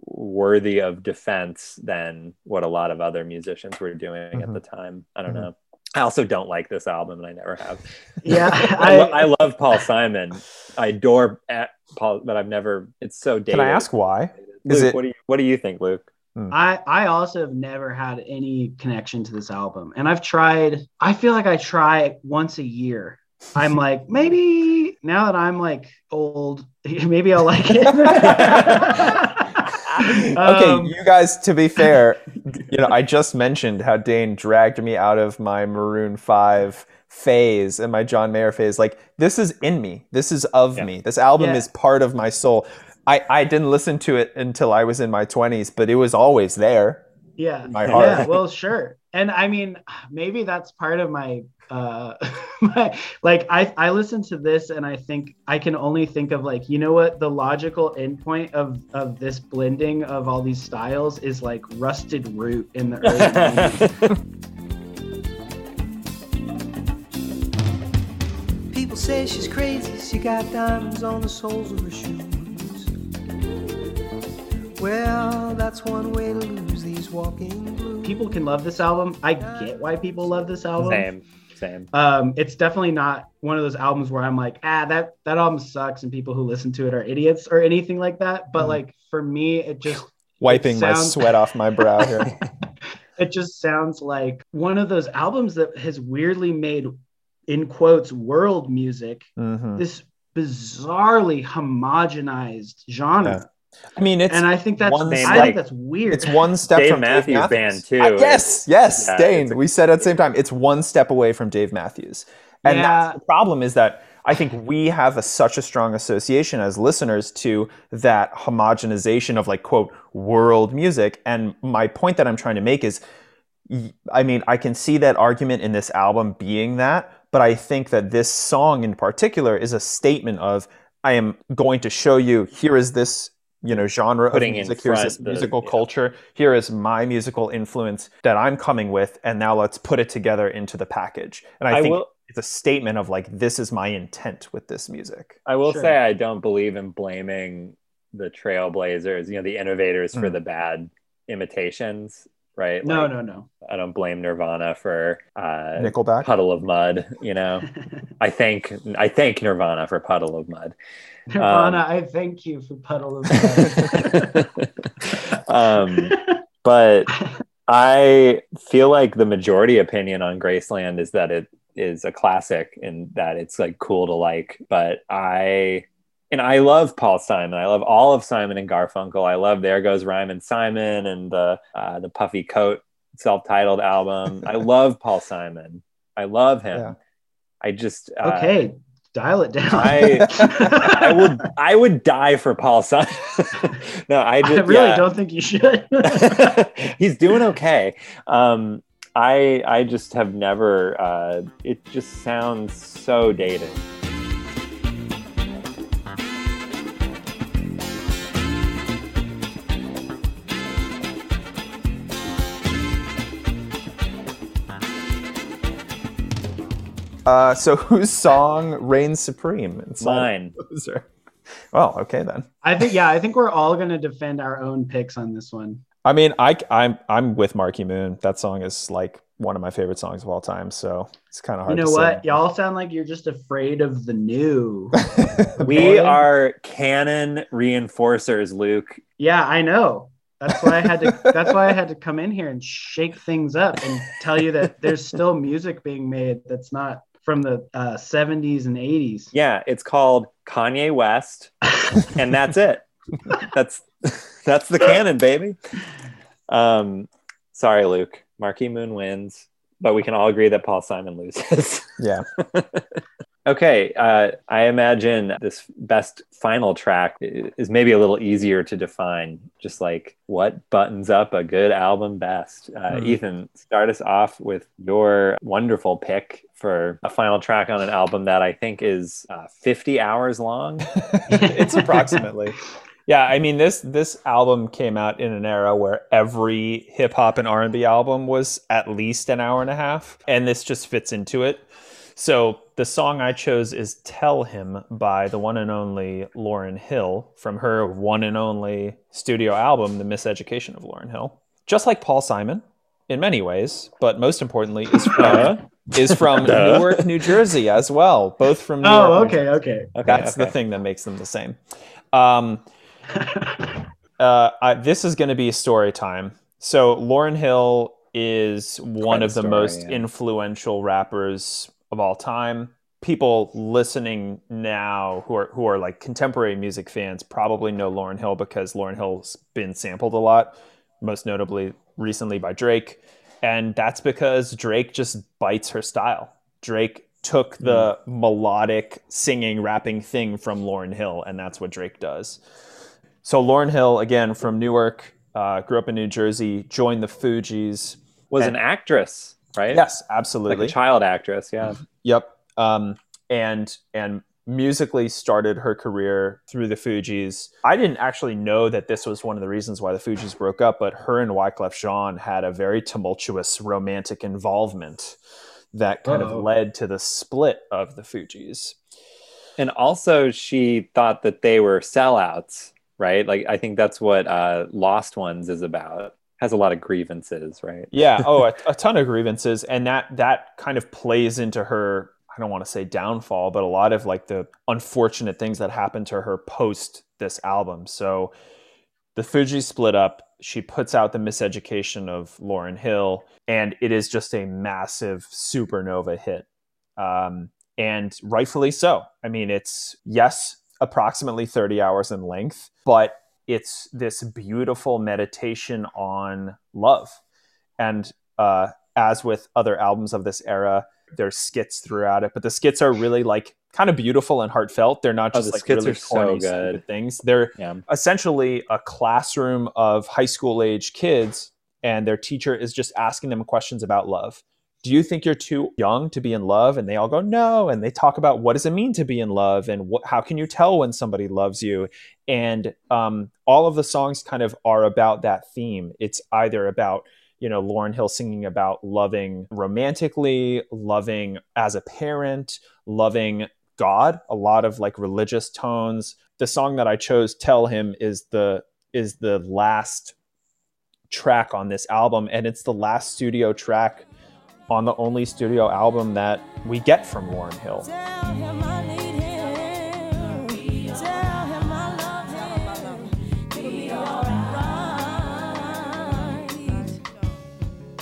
worthy of defense than what a lot of other musicians were doing at Mhm. the time. I don't Mhm. know. I also don't like this album, and I never have. yeah, I, lo- I I, love Paul Simon. I adore at Paul, but I've never. It's so dated. can i ask why Luke, is it- what do you What do you think, Luke? I I also have never had any connection to this album, and I've tried. I feel like I try once a year. I'm like maybe now that I'm like old, maybe I'll like it. okay, Um, you guys, to be fair, you know, I just mentioned how Dane dragged me out of my Maroon 5 phase and my John Mayer phase. Like, this is in me. This is of Yeah. me. This album Yeah. is part of my soul. I, I didn't listen to it until I was in my 20s, but it was always there. yeah My yeah heart. well sure and i mean maybe that's part of my uh my like i i listen to this and i think i can only think of like you know what the logical endpoint of of this blending of all these styles is like rusted root in the early 90s. People say she's crazy, she got diamonds on the soles of her shoes. Well, that's one way to lose these walking blues. people can love this album i get why people love this album Same, same. um it's definitely not one of those albums where i'm like ah that that album sucks and people who listen to it are idiots or anything like that but Mhm. like for me it just Wiping my sounds- sweat off my brow here. it just sounds like one of those albums that has weirdly made in quotes world music Mhm. this bizarrely homogenized genre Yeah. I mean, it's and i think that's one i step- think that's weird it's one step Dave from Matthews Dave Band, too. Uh, yes, yes, Yeah, Dane. a- we said at the same time, it's one step away from Dave Matthews. And Yeah. that's the problem is that I think we have a, such a strong association as listeners to that homogenization of like quote world music. And my point that I'm trying to make is I mean, I can see that argument in this album being that, but I think that this song in particular is a statement of I am going to show you here is this you know genre Putting of music here's this the- musical yeah. culture here is my musical influence that i'm coming with and now let's put it together into the package and i, I think will- it's a statement of like this is my intent with this music I will Sure. say I don't believe in blaming the trailblazers, you know, the innovators for Mm. the bad imitations, right? No, Like, no, no. I don't blame Nirvana for uh, nickelback Puddle of Mudd, you know. I thank I thank Nirvana for Puddle of Mudd. Nirvana, Um, I thank you for Puddle of Mudd. um, but I feel like the majority opinion on Graceland is that it is a classic and that it's like cool to like. But I and I love Paul Simon. I love all of Simon and Garfunkel. I love There Goes Rhymin' Simon and the uh, the Puffy Coat self-titled album. I love Paul Simon. I love him. Yeah. I just uh, okay, dial it down. I I would I would die for Paul Simon. no, I I really yeah. don't think you should. he's doing okay. Um, I I just have never. Uh, it just sounds so dated. Uh, so whose song reigns supreme in Silent Mine. Loser? well okay then I think yeah, I think we're all gonna defend our own picks on this one. i mean i i'm i'm with Marquee Moon that song is like one of my favorite songs of all time so it's kind of hard. You know to what? say. Y'all sound like you're just afraid of the new. We are canon reinforcers, Luke. yeah, I know. That's why I had to that's why I had to come in here and shake things up and tell you that there's still music being made that's not from the uh, 70s and 80s. Yeah, it's called Kanye West, and that's it. That's that's the canon, baby. Um, sorry, Luke. Marquee Moon wins, but we can all agree that Paul Simon loses. yeah Okay, uh, I imagine this best final track is maybe a little easier to define. Just like what buttons up a good album best. Uh, Hmm. Ethan, start us off with your wonderful pick for a final track on an album that I think is uh, 50 hours long. it's approximately yeah i mean this this album came out in an era where every hip-hop and r&b album was at least an hour and a half and this just fits into it so the song i chose is tell him by the one and only Lauryn Hill from her one and only studio album the miseducation of Lauryn Hill just like paul simon in many ways but most importantly is from, is from newark new jersey as well both from New Oh, York, New okay, okay. okay, that's the thing that makes them the same. Um, uh, I, this is going to be story time. So Lauryn Hill is one of the story, most yeah. influential rappers of all time. People listening now who are who are like contemporary music fans probably know Lauryn Hill because Lauryn Hill's been sampled a lot, most notably recently by Drake, and that's because Drake just bites her style. Drake took the melodic singing rapping thing from Lauryn Hill and that's what Drake does. So Lauryn Hill again from Newark, uh, grew up in New Jersey, joined the Fugees. Was an actress, right? Yes, Like absolutely. a child actress, yeah. Yep. Um, and and musically started her career through the Fugees. I didn't actually know that this was one of the reasons why the Fugees broke up, but her and Wyclef Jean had a very tumultuous romantic involvement that kind Uh-oh. of led to the split of the Fugees. And also, she thought that they were sellouts, right? Like, I think that's what uh, Lost Ones is about. Has a lot of grievances, right? Yeah. Oh, a, a ton of grievances, and that that kind of plays into her. I don't want to say downfall, but a lot of like the unfortunate things that happened to her post this album. So the Fugees split up. She puts out the Miseducation of Lauryn Hill, and it is just a massive supernova hit, um, and rightfully so. I mean, it's yes, approximately thirty hours in length, but it's this beautiful meditation on love and uh, as with other albums of this era there's skits throughout it but the skits are really like kind of beautiful and heartfelt they're not Oh, just the like skits really are so corny, good. things they're Yeah. essentially a classroom of high school age kids and their teacher is just asking them questions about love. Do you think you're too young to be in love? And they all go, no. And they talk about what does it mean to be in love and how can you tell when somebody loves you? And um, all of the songs kind of are about that theme. It's either about you know Lauryn Hill singing about loving romantically, loving as a parent, loving God, a lot of like religious tones. The song that I chose, "Tell Him," is the is the last track on this album, and it's the last studio track on the only studio album that we get from Lauryn Hill. Tell him I need him. Tell him I love him. It'll be alright.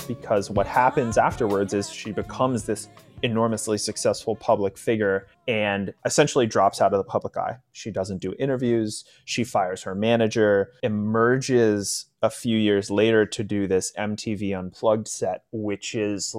because what happens afterwards is she becomes this enormously successful public figure and essentially drops out of the public eye. She doesn't do interviews. She fires her manager, emerges a few years later to do this MTV Unplugged set, which is.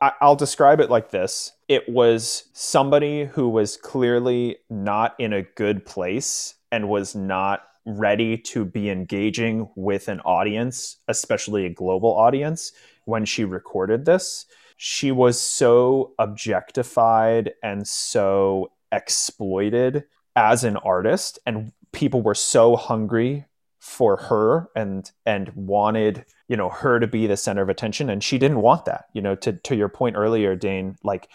I'll describe it like this. It was somebody who was clearly not in a good place and was not ready to be engaging with an audience, especially a global audience, when she recorded this. She was so objectified and so exploited as an artist, and people were so hungry for her and and wanted you know her to be the center of attention and she didn't want that you know to to your point earlier dane like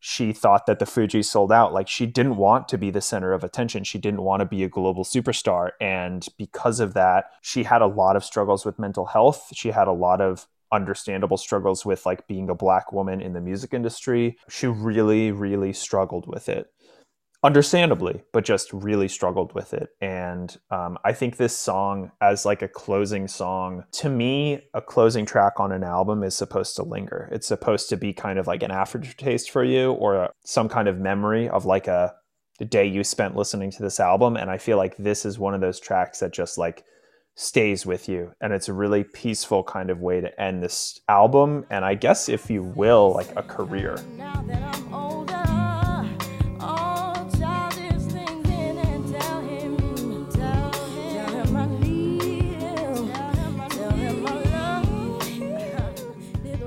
she thought that the Fugees sold out. Like she didn't want to be the center of attention. She didn't want to be a global superstar. And because of that, she had a lot of struggles with mental health. She had a lot of understandable struggles with like being a black woman in the music industry. She really, really struggled with it. Understandably, but just really struggled with it. And um, I think this song, as like a closing song, to me, a closing track on an album is supposed to linger. It's supposed to be kind of like an aftertaste for you or some kind of memory of like a day you spent listening to this album. And I feel like this is one of those tracks that just like stays with you. And it's a really peaceful kind of way to end this album. And I guess, if you will, like a career.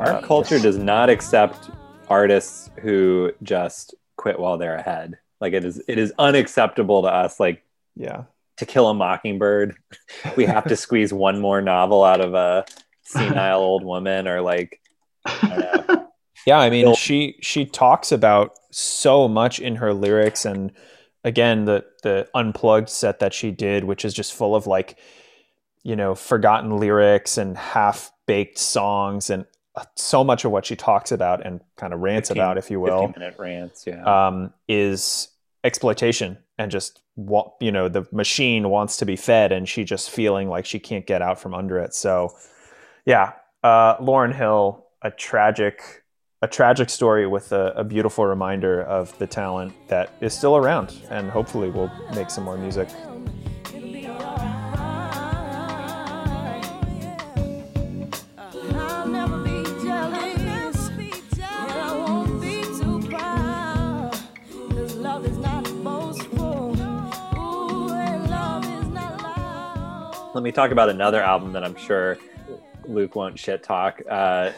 Our culture does not accept artists who just quit while they're ahead. Like it is, it is unacceptable to us. Like Yeah. to kill a mockingbird, we have to squeeze one more novel out of a senile old woman, or like, I. Yeah, I mean, she she talks about so much in her lyrics, and again, the the unplugged set that she did, which is just full of like, you know, forgotten lyrics and half baked songs, and so much of what she talks about and kind of rants 15 about, if you will, minute rants. Yeah. um, is exploitation and just what you know the machine wants to be fed and she just feeling like she can't get out from under it so yeah uh, Lauryn Hill a tragic a tragic story with a, a beautiful reminder of the talent that is still around and hopefully will make some more music Let me talk about another album that I'm sure Luke won't shit talk. Uh,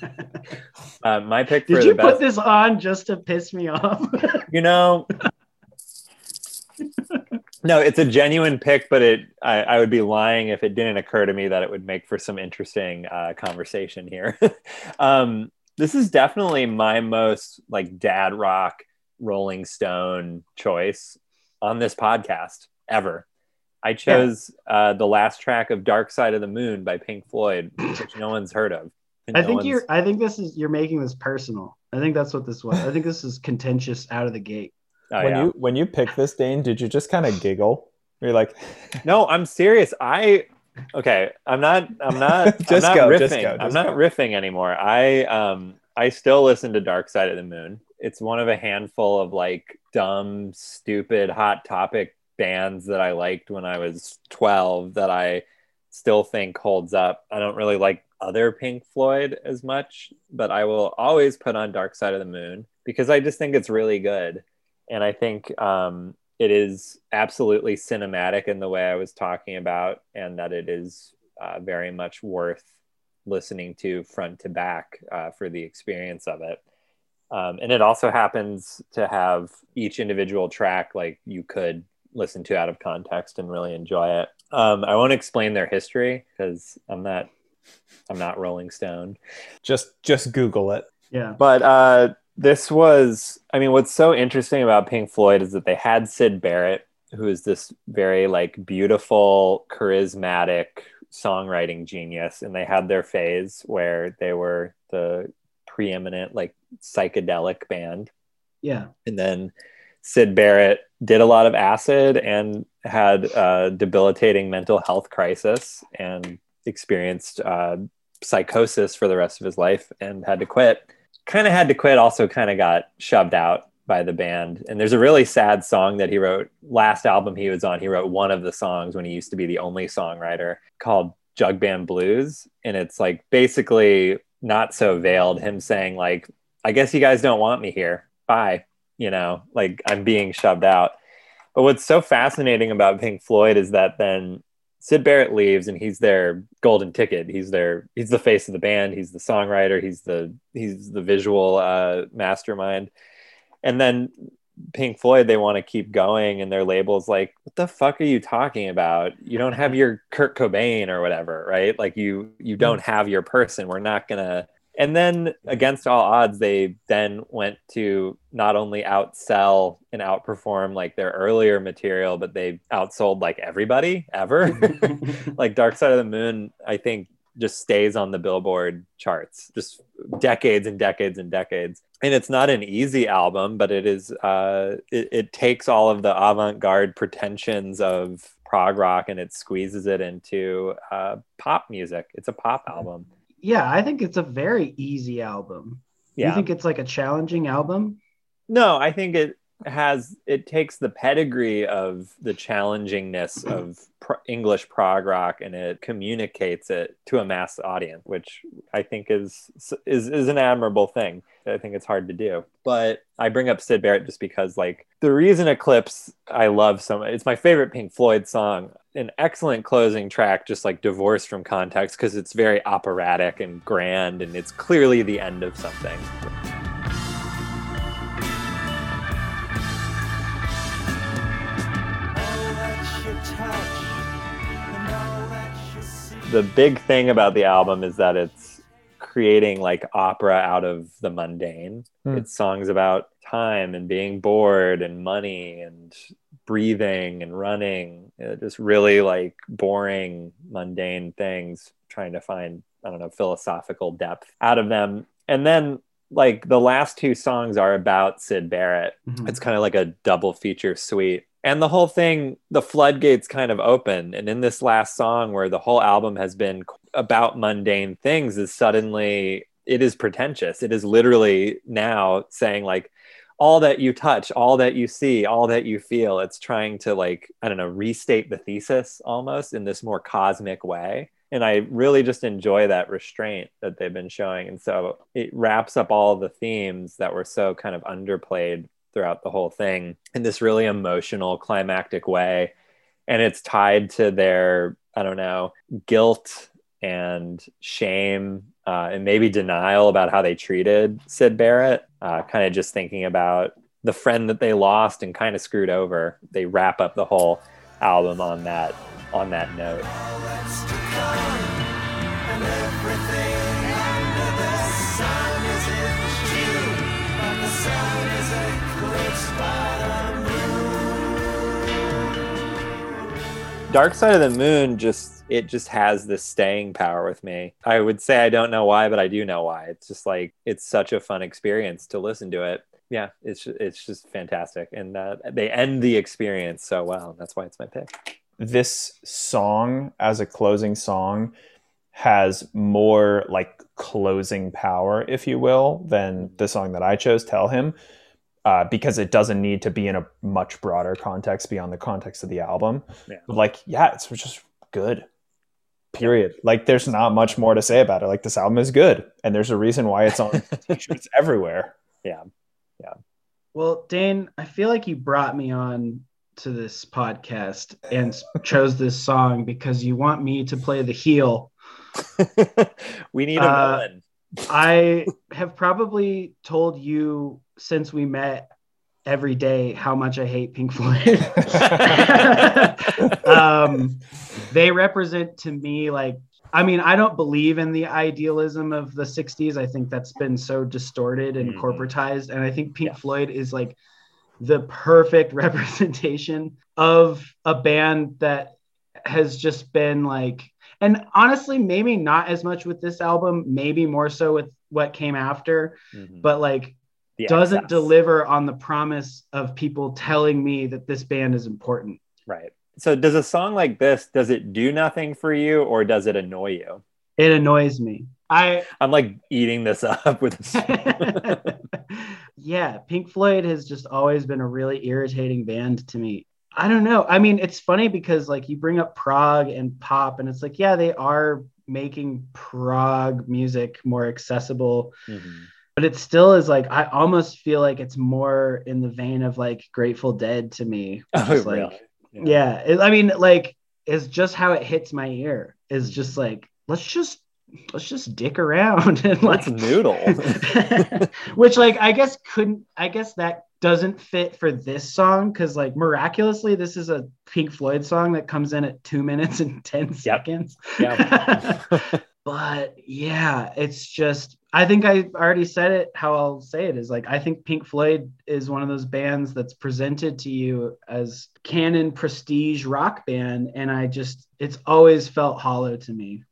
uh, my pick for Did the you best. put this on just to piss me off? you know no it's a genuine pick but it I, I would be lying if it didn't occur to me that it would make for some interesting uh, conversation here um, this is definitely my most like dad rock rolling stone choice on this podcast ever i chose uh, the last track of dark side of the moon by pink floyd which no one's heard of I No think one's- you're. I think this is. You're making this personal. I think that's what this was. I think this is contentious out of the gate. oh, when yeah. you when you picked this dane did you just kind of giggle you're like No, I'm serious. I okay. I'm not. I'm not. Just I'm not go, riffing. just go, I'm not go. riffing anymore. I um. I still listen to Dark Side of the Moon. It's one of a handful of like dumb, stupid, hot topic bands that I liked when I was 12 that I still think holds up. I don't really like other Pink Floyd as much, but I will always put on Dark Side of the Moon because I just think it's really good. And I think um, it is absolutely cinematic in the way I was talking about, and that it is uh, very much worth listening to front to back uh, for the experience of it. Um, and it also happens to have each individual track like you could listen to out of context and really enjoy it. Um, I won't explain their history because I'm not I'm not Rolling Stone. Just just Google it. Yeah. But uh, this was, I mean, what's so interesting about Pink Floyd is that they had Syd Barrett, who is this very like beautiful, charismatic songwriting genius, and they had their phase where they were the preeminent like psychedelic band, Yeah. and then Syd Barrett did a lot of acid and had a debilitating mental health crisis and experienced uh, psychosis for the rest of his life and had to quit. Kind of had to quit, also kind of got shoved out by the band. And there's a really sad song that he wrote last album he was on. He wrote one of the songs when he used to be the only songwriter called Jug Band Blues. And it's like basically not so veiled, him saying, like, I guess you guys don't want me here. Bye. You know, like I'm being shoved out. But what's so fascinating about Pink Floyd is that then Syd Barrett leaves and he's their golden ticket. He's their he's the face of the band. He's the songwriter. He's the he's the visual uh, mastermind. And then Pink Floyd, they want to keep going, and their label's like, "What the fuck are you talking about? You don't have your Kurt Cobain or whatever, right? Like you you don't have your person. We're not gonna." And then, against all odds, they then went to not only outsell and outperform like their earlier material, but they outsold like everybody ever. like Dark Side of the Moon, I think just stays on the Billboard charts, just decades and decades and decades. And it's not an easy album, but it is. Uh, it, it takes all of the avant-garde pretensions of prog rock and it squeezes it into uh, pop music. It's a pop album. Yeah, I think it's a very easy album. Yeah. You think it's like a challenging album? No, I think it has it takes the pedigree of the challengingness of English prog rock and it communicates it to a mass audience, which I think is is is an admirable thing. I think it's hard to do. But I bring up Syd Barrett just because like the reason Eclipse I love so much. It's my favorite Pink Floyd song. An excellent closing track, just like divorced from context, because it's very operatic and grand, and it's clearly the end of something. The big thing about the album is that it's creating like opera out of the mundane. Hmm. It's songs about time and being bored and money and breathing and running. Uh, just really like boring, mundane things, trying to find, I don't know, philosophical depth out of them. And then like the last two songs are about Syd Barrett. Mhm. It's kind of like a double feature suite. And the whole thing, the floodgates kind of open. And in this last song, where the whole album has been about mundane things, is suddenly it is pretentious. It is literally now saying, like, all that you touch, all that you see, all that you feel, it's trying to, like, I don't know, restate the thesis almost in this more cosmic way. And I really just enjoy that restraint that they've been showing. And so it wraps up all the themes that were so kind of underplayed throughout the whole thing in this really emotional climactic way. And it's tied to their i don't know guilt and shame uh, and maybe denial about how they treated Syd Barrett uh, kind of just thinking about the friend that they lost and kind of screwed over. They wrap up the whole album on that on that note Dark Side of the Moon just it just has this staying power with me. I would say I don't know why, but I do know why. It's just like it's such a fun experience to listen to it. Yeah, it's it's just fantastic, and uh, they end the experience so well. That's why it's my pick. this song as a closing song has more like closing power, if you will, than the song that I chose, Tell Him, uh, because it doesn't need to be in a much broader context beyond the context of the album. Yeah. But like, yeah, it's just good. Period. Like, there's not much more to say about it. Like, this album is good, and there's a reason why it's on t-shirts everywhere. Yeah, yeah. Well, Dane, I feel like you brought me on to this podcast and chose this song because you want me to play the heel. we need a Uh, villain. I have probably told you since we met every day how much I hate Pink Floyd. um, they represent to me like I mean, I don't believe in the idealism of the 60s. I think that's been so distorted and Mhm. corporatized. And I think Pink Yeah. Floyd is like the perfect representation of a band that has just been like, and honestly, maybe not as much with this album, maybe more so with what came after, Mhm. but like Doesn't deliver on the promise of people telling me that this band is important. Right. So does a song like this does it do nothing for you or does it annoy you? It annoys me. I I'm like eating this up with yeah, Pink Floyd has just always been a really irritating band to me. I don't know. I mean, it's funny because like you bring up prog and pop, and it's like, yeah, they are making prog music more accessible, Mhm. But it still is like I almost feel like it's more in the vein of like Grateful Dead to me. Oh, like, really? yeah it- i mean like is just how it hits my ear is just like let's just let's just dick around and like Let's noodle. which like i guess couldn't i guess that doesn't fit for this song because like miraculously this is a pink floyd song that comes in at two minutes and 10 seconds Yeah. but yeah it's just i think i already said it how i'll say it is like i think pink floyd is one of those bands that's presented to you as canon prestige rock band and i just it's always felt hollow to me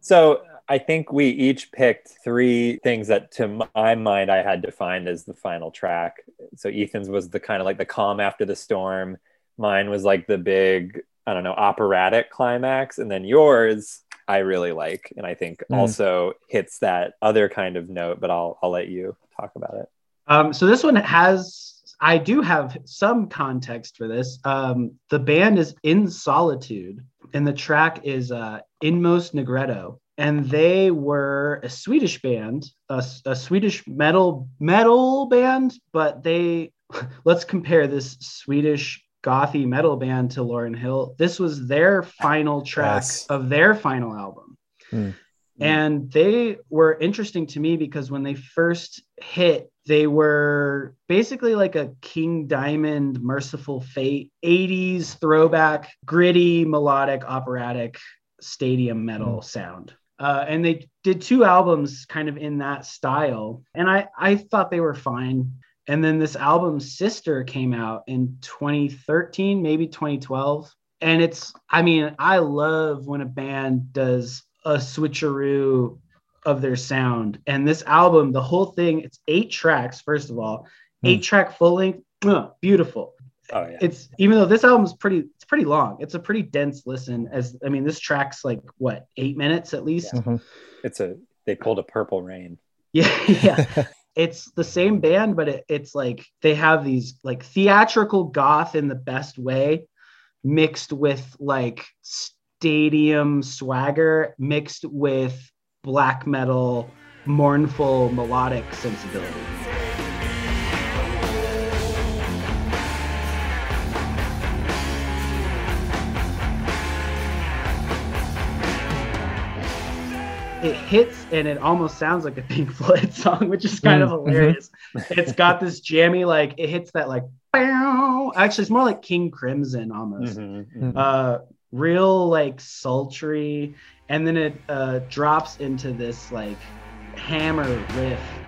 So I think we each picked three things that, to my mind, I had defined as the final track. So Ethan's was the kind of like the calm after the storm. Mine was like the big, I don't know, operatic climax, and then yours I really like, and I think Mm. also hits that other kind of note. But I'll I'll let you talk about it. um so this one has i do have some context for this um the band is in solitude and the track is uh Inmost Nigredo and they were a swedish band a, a swedish metal metal band but they let's compare this swedish gothy metal band to Lauryn Hill. This was their final track Yes. of their final album. Hmm. and they were interesting to me because when they first hit they were basically like a king diamond Mercyful Fate 80s throwback gritty melodic operatic stadium metal sound. Uh, and they did two albums kind of in that style. And i i thought they were fine and then this album sister came out in 2013 maybe 2012 and it's i mean i love when a band does a switcheroo of their sound. And this album the whole thing it's eight tracks first of all. Eight track full length mwah, beautiful. Oh yeah, it's even though this album's pretty it's pretty long it's a pretty dense listen as i mean this track's like what eight minutes at least? Mhm. it's a they pulled a Purple Rain. yeah yeah it's the same band but it, it's like they have these like theatrical goth in the best way mixed with like stadium swagger mixed with black metal mournful melodic sensibility it hits and it almost sounds like a Pink Floyd song, which is kind of Mm, hilarious. It's got this jammy, like it hits that like bow. Actually, it's more like King Crimson almost. Mhm, Mhm. Uh, real like sultry, and then it uh, drops into this like hammer riff.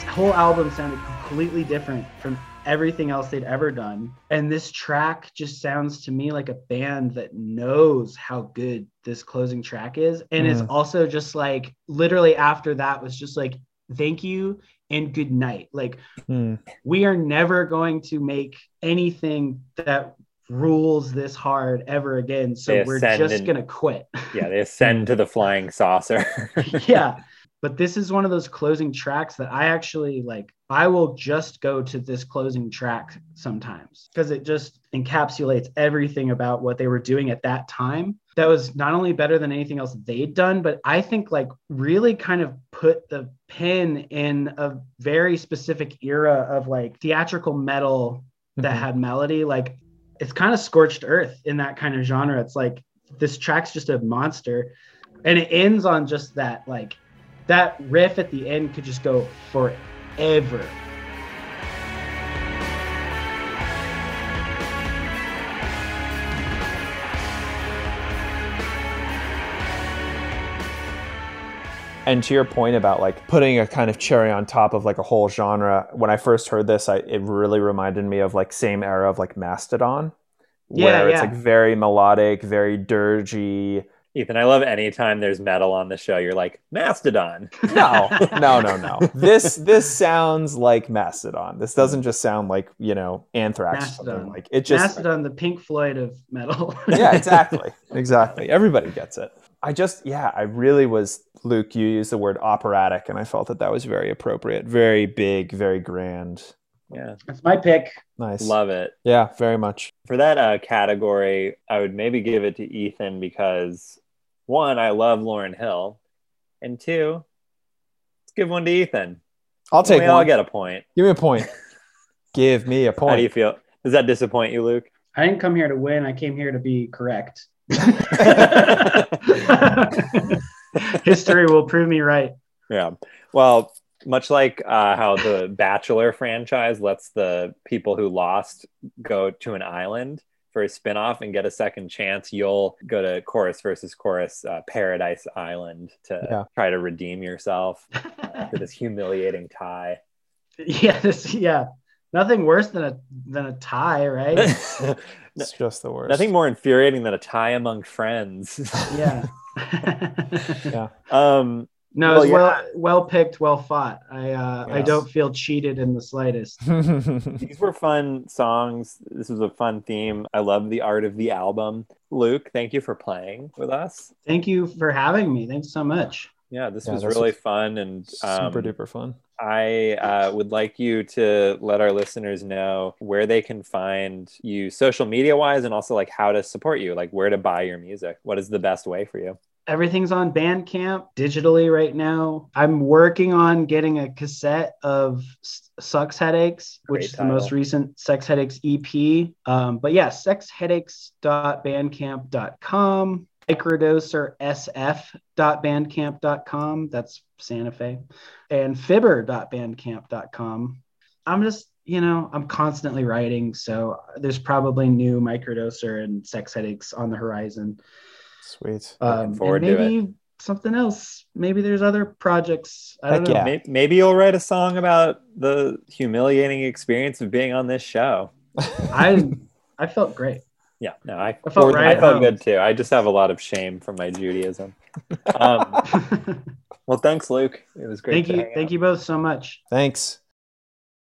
This whole album sounded completely different from everything else they'd ever done. And this track just sounds to me like a band that knows how good this closing track is. And is Mhm. also just like literally after that was just like, thank you and good night. Like, Hmm. we are never going to make anything that rules this hard ever again. So They we're just and- to quit. Yeah, they ascend to the flying saucer. yeah but this is one of those closing tracks that i actually like I will just go to this closing track sometimes because it just encapsulates everything about what they were doing at that time. That was not only better than anything else they'd done, but I think like really kind of put the pin in a very specific era of like theatrical metal that Mhm. had melody. Like it's kind of scorched earth in that kind of genre. It's like this track's just a monster. And it ends on just that, like that riff at the end could just go forever. And to your point about like putting a kind of cherry on top of like a whole genre, when I first heard this, I, it really reminded me of like same era of like Mastodon, Yeah, where it's like very melodic, very dirgy. Ethan, I love anytime there's metal on the show. You're like Mastodon. No, no, no, no. This this sounds like Mastodon. This doesn't just sound like you know Anthrax. or something. Mastodon. Like it just Mastodon, the Pink Floyd of metal. yeah, exactly. Exactly. Everybody gets it. I just, yeah, I really was, Luke, you used the word operatic, and I felt that that was very appropriate. Very big, very grand. Yeah, That's my pick. Nice. love it. Yeah, very much. For that uh, category, I would maybe give it to Ethan because one, I love Lauryn Hill, and two, let's give one to Ethan. I'll take we one. all get a point. Give me a point. Give me a point. How do you feel? Does that disappoint you, Luke? I didn't come here to win. I came here to be correct. History will prove me right. Yeah. Well, much like uh, how the Bachelor franchise lets the people who lost go to an island for a spinoff and get a second chance, you'll go to Chorus versus Chorus uh, Paradise Island to Yeah. try to redeem yourself after this humiliating tie. Yeah, this, yeah. Nothing worse than a than a tie, right? It's just the worst. Nothing more infuriating than a tie among friends. yeah. Yeah. um, No, Well, it's yeah. well well picked, well fought. I uh, I don't feel cheated in the slightest. these were fun songs. This was a fun theme. I love the art of the album. Luke, thank you for playing with us. Thank you for having me. Thanks so much. Yeah, this Yeah, was this really was fun, and um, Super duper fun. I uh, would like you to let our listeners know where they can find you social media wise, and also like how to support you, like where to buy your music. What is the best way for you? Everything's on Bandcamp digitally right now. I'm working on getting a cassette of Sucks Headaches, which is the most recent Sex Headaches EP. Um, but yeah, sexheadaches.bandcamp.com, microdosers.sf.bandcamp.com. That's Santa Fe. And fibber.bandcamp.com. I'm just, you know, I'm constantly writing. So there's probably new microdoser and sex headaches on the horizon. Sweet. Um, forward and to it. maybe something else. Maybe there's other projects. I don't Heck know. yeah. May- Maybe you'll write a song about the humiliating experience of being on this show. I I felt great. Yeah, no, I, I felt right I felt good too. I just have a lot of shame from my Judaism. Um, well, thanks, Luke. It was great. thank to you, hang thank out. you both so much. Thanks.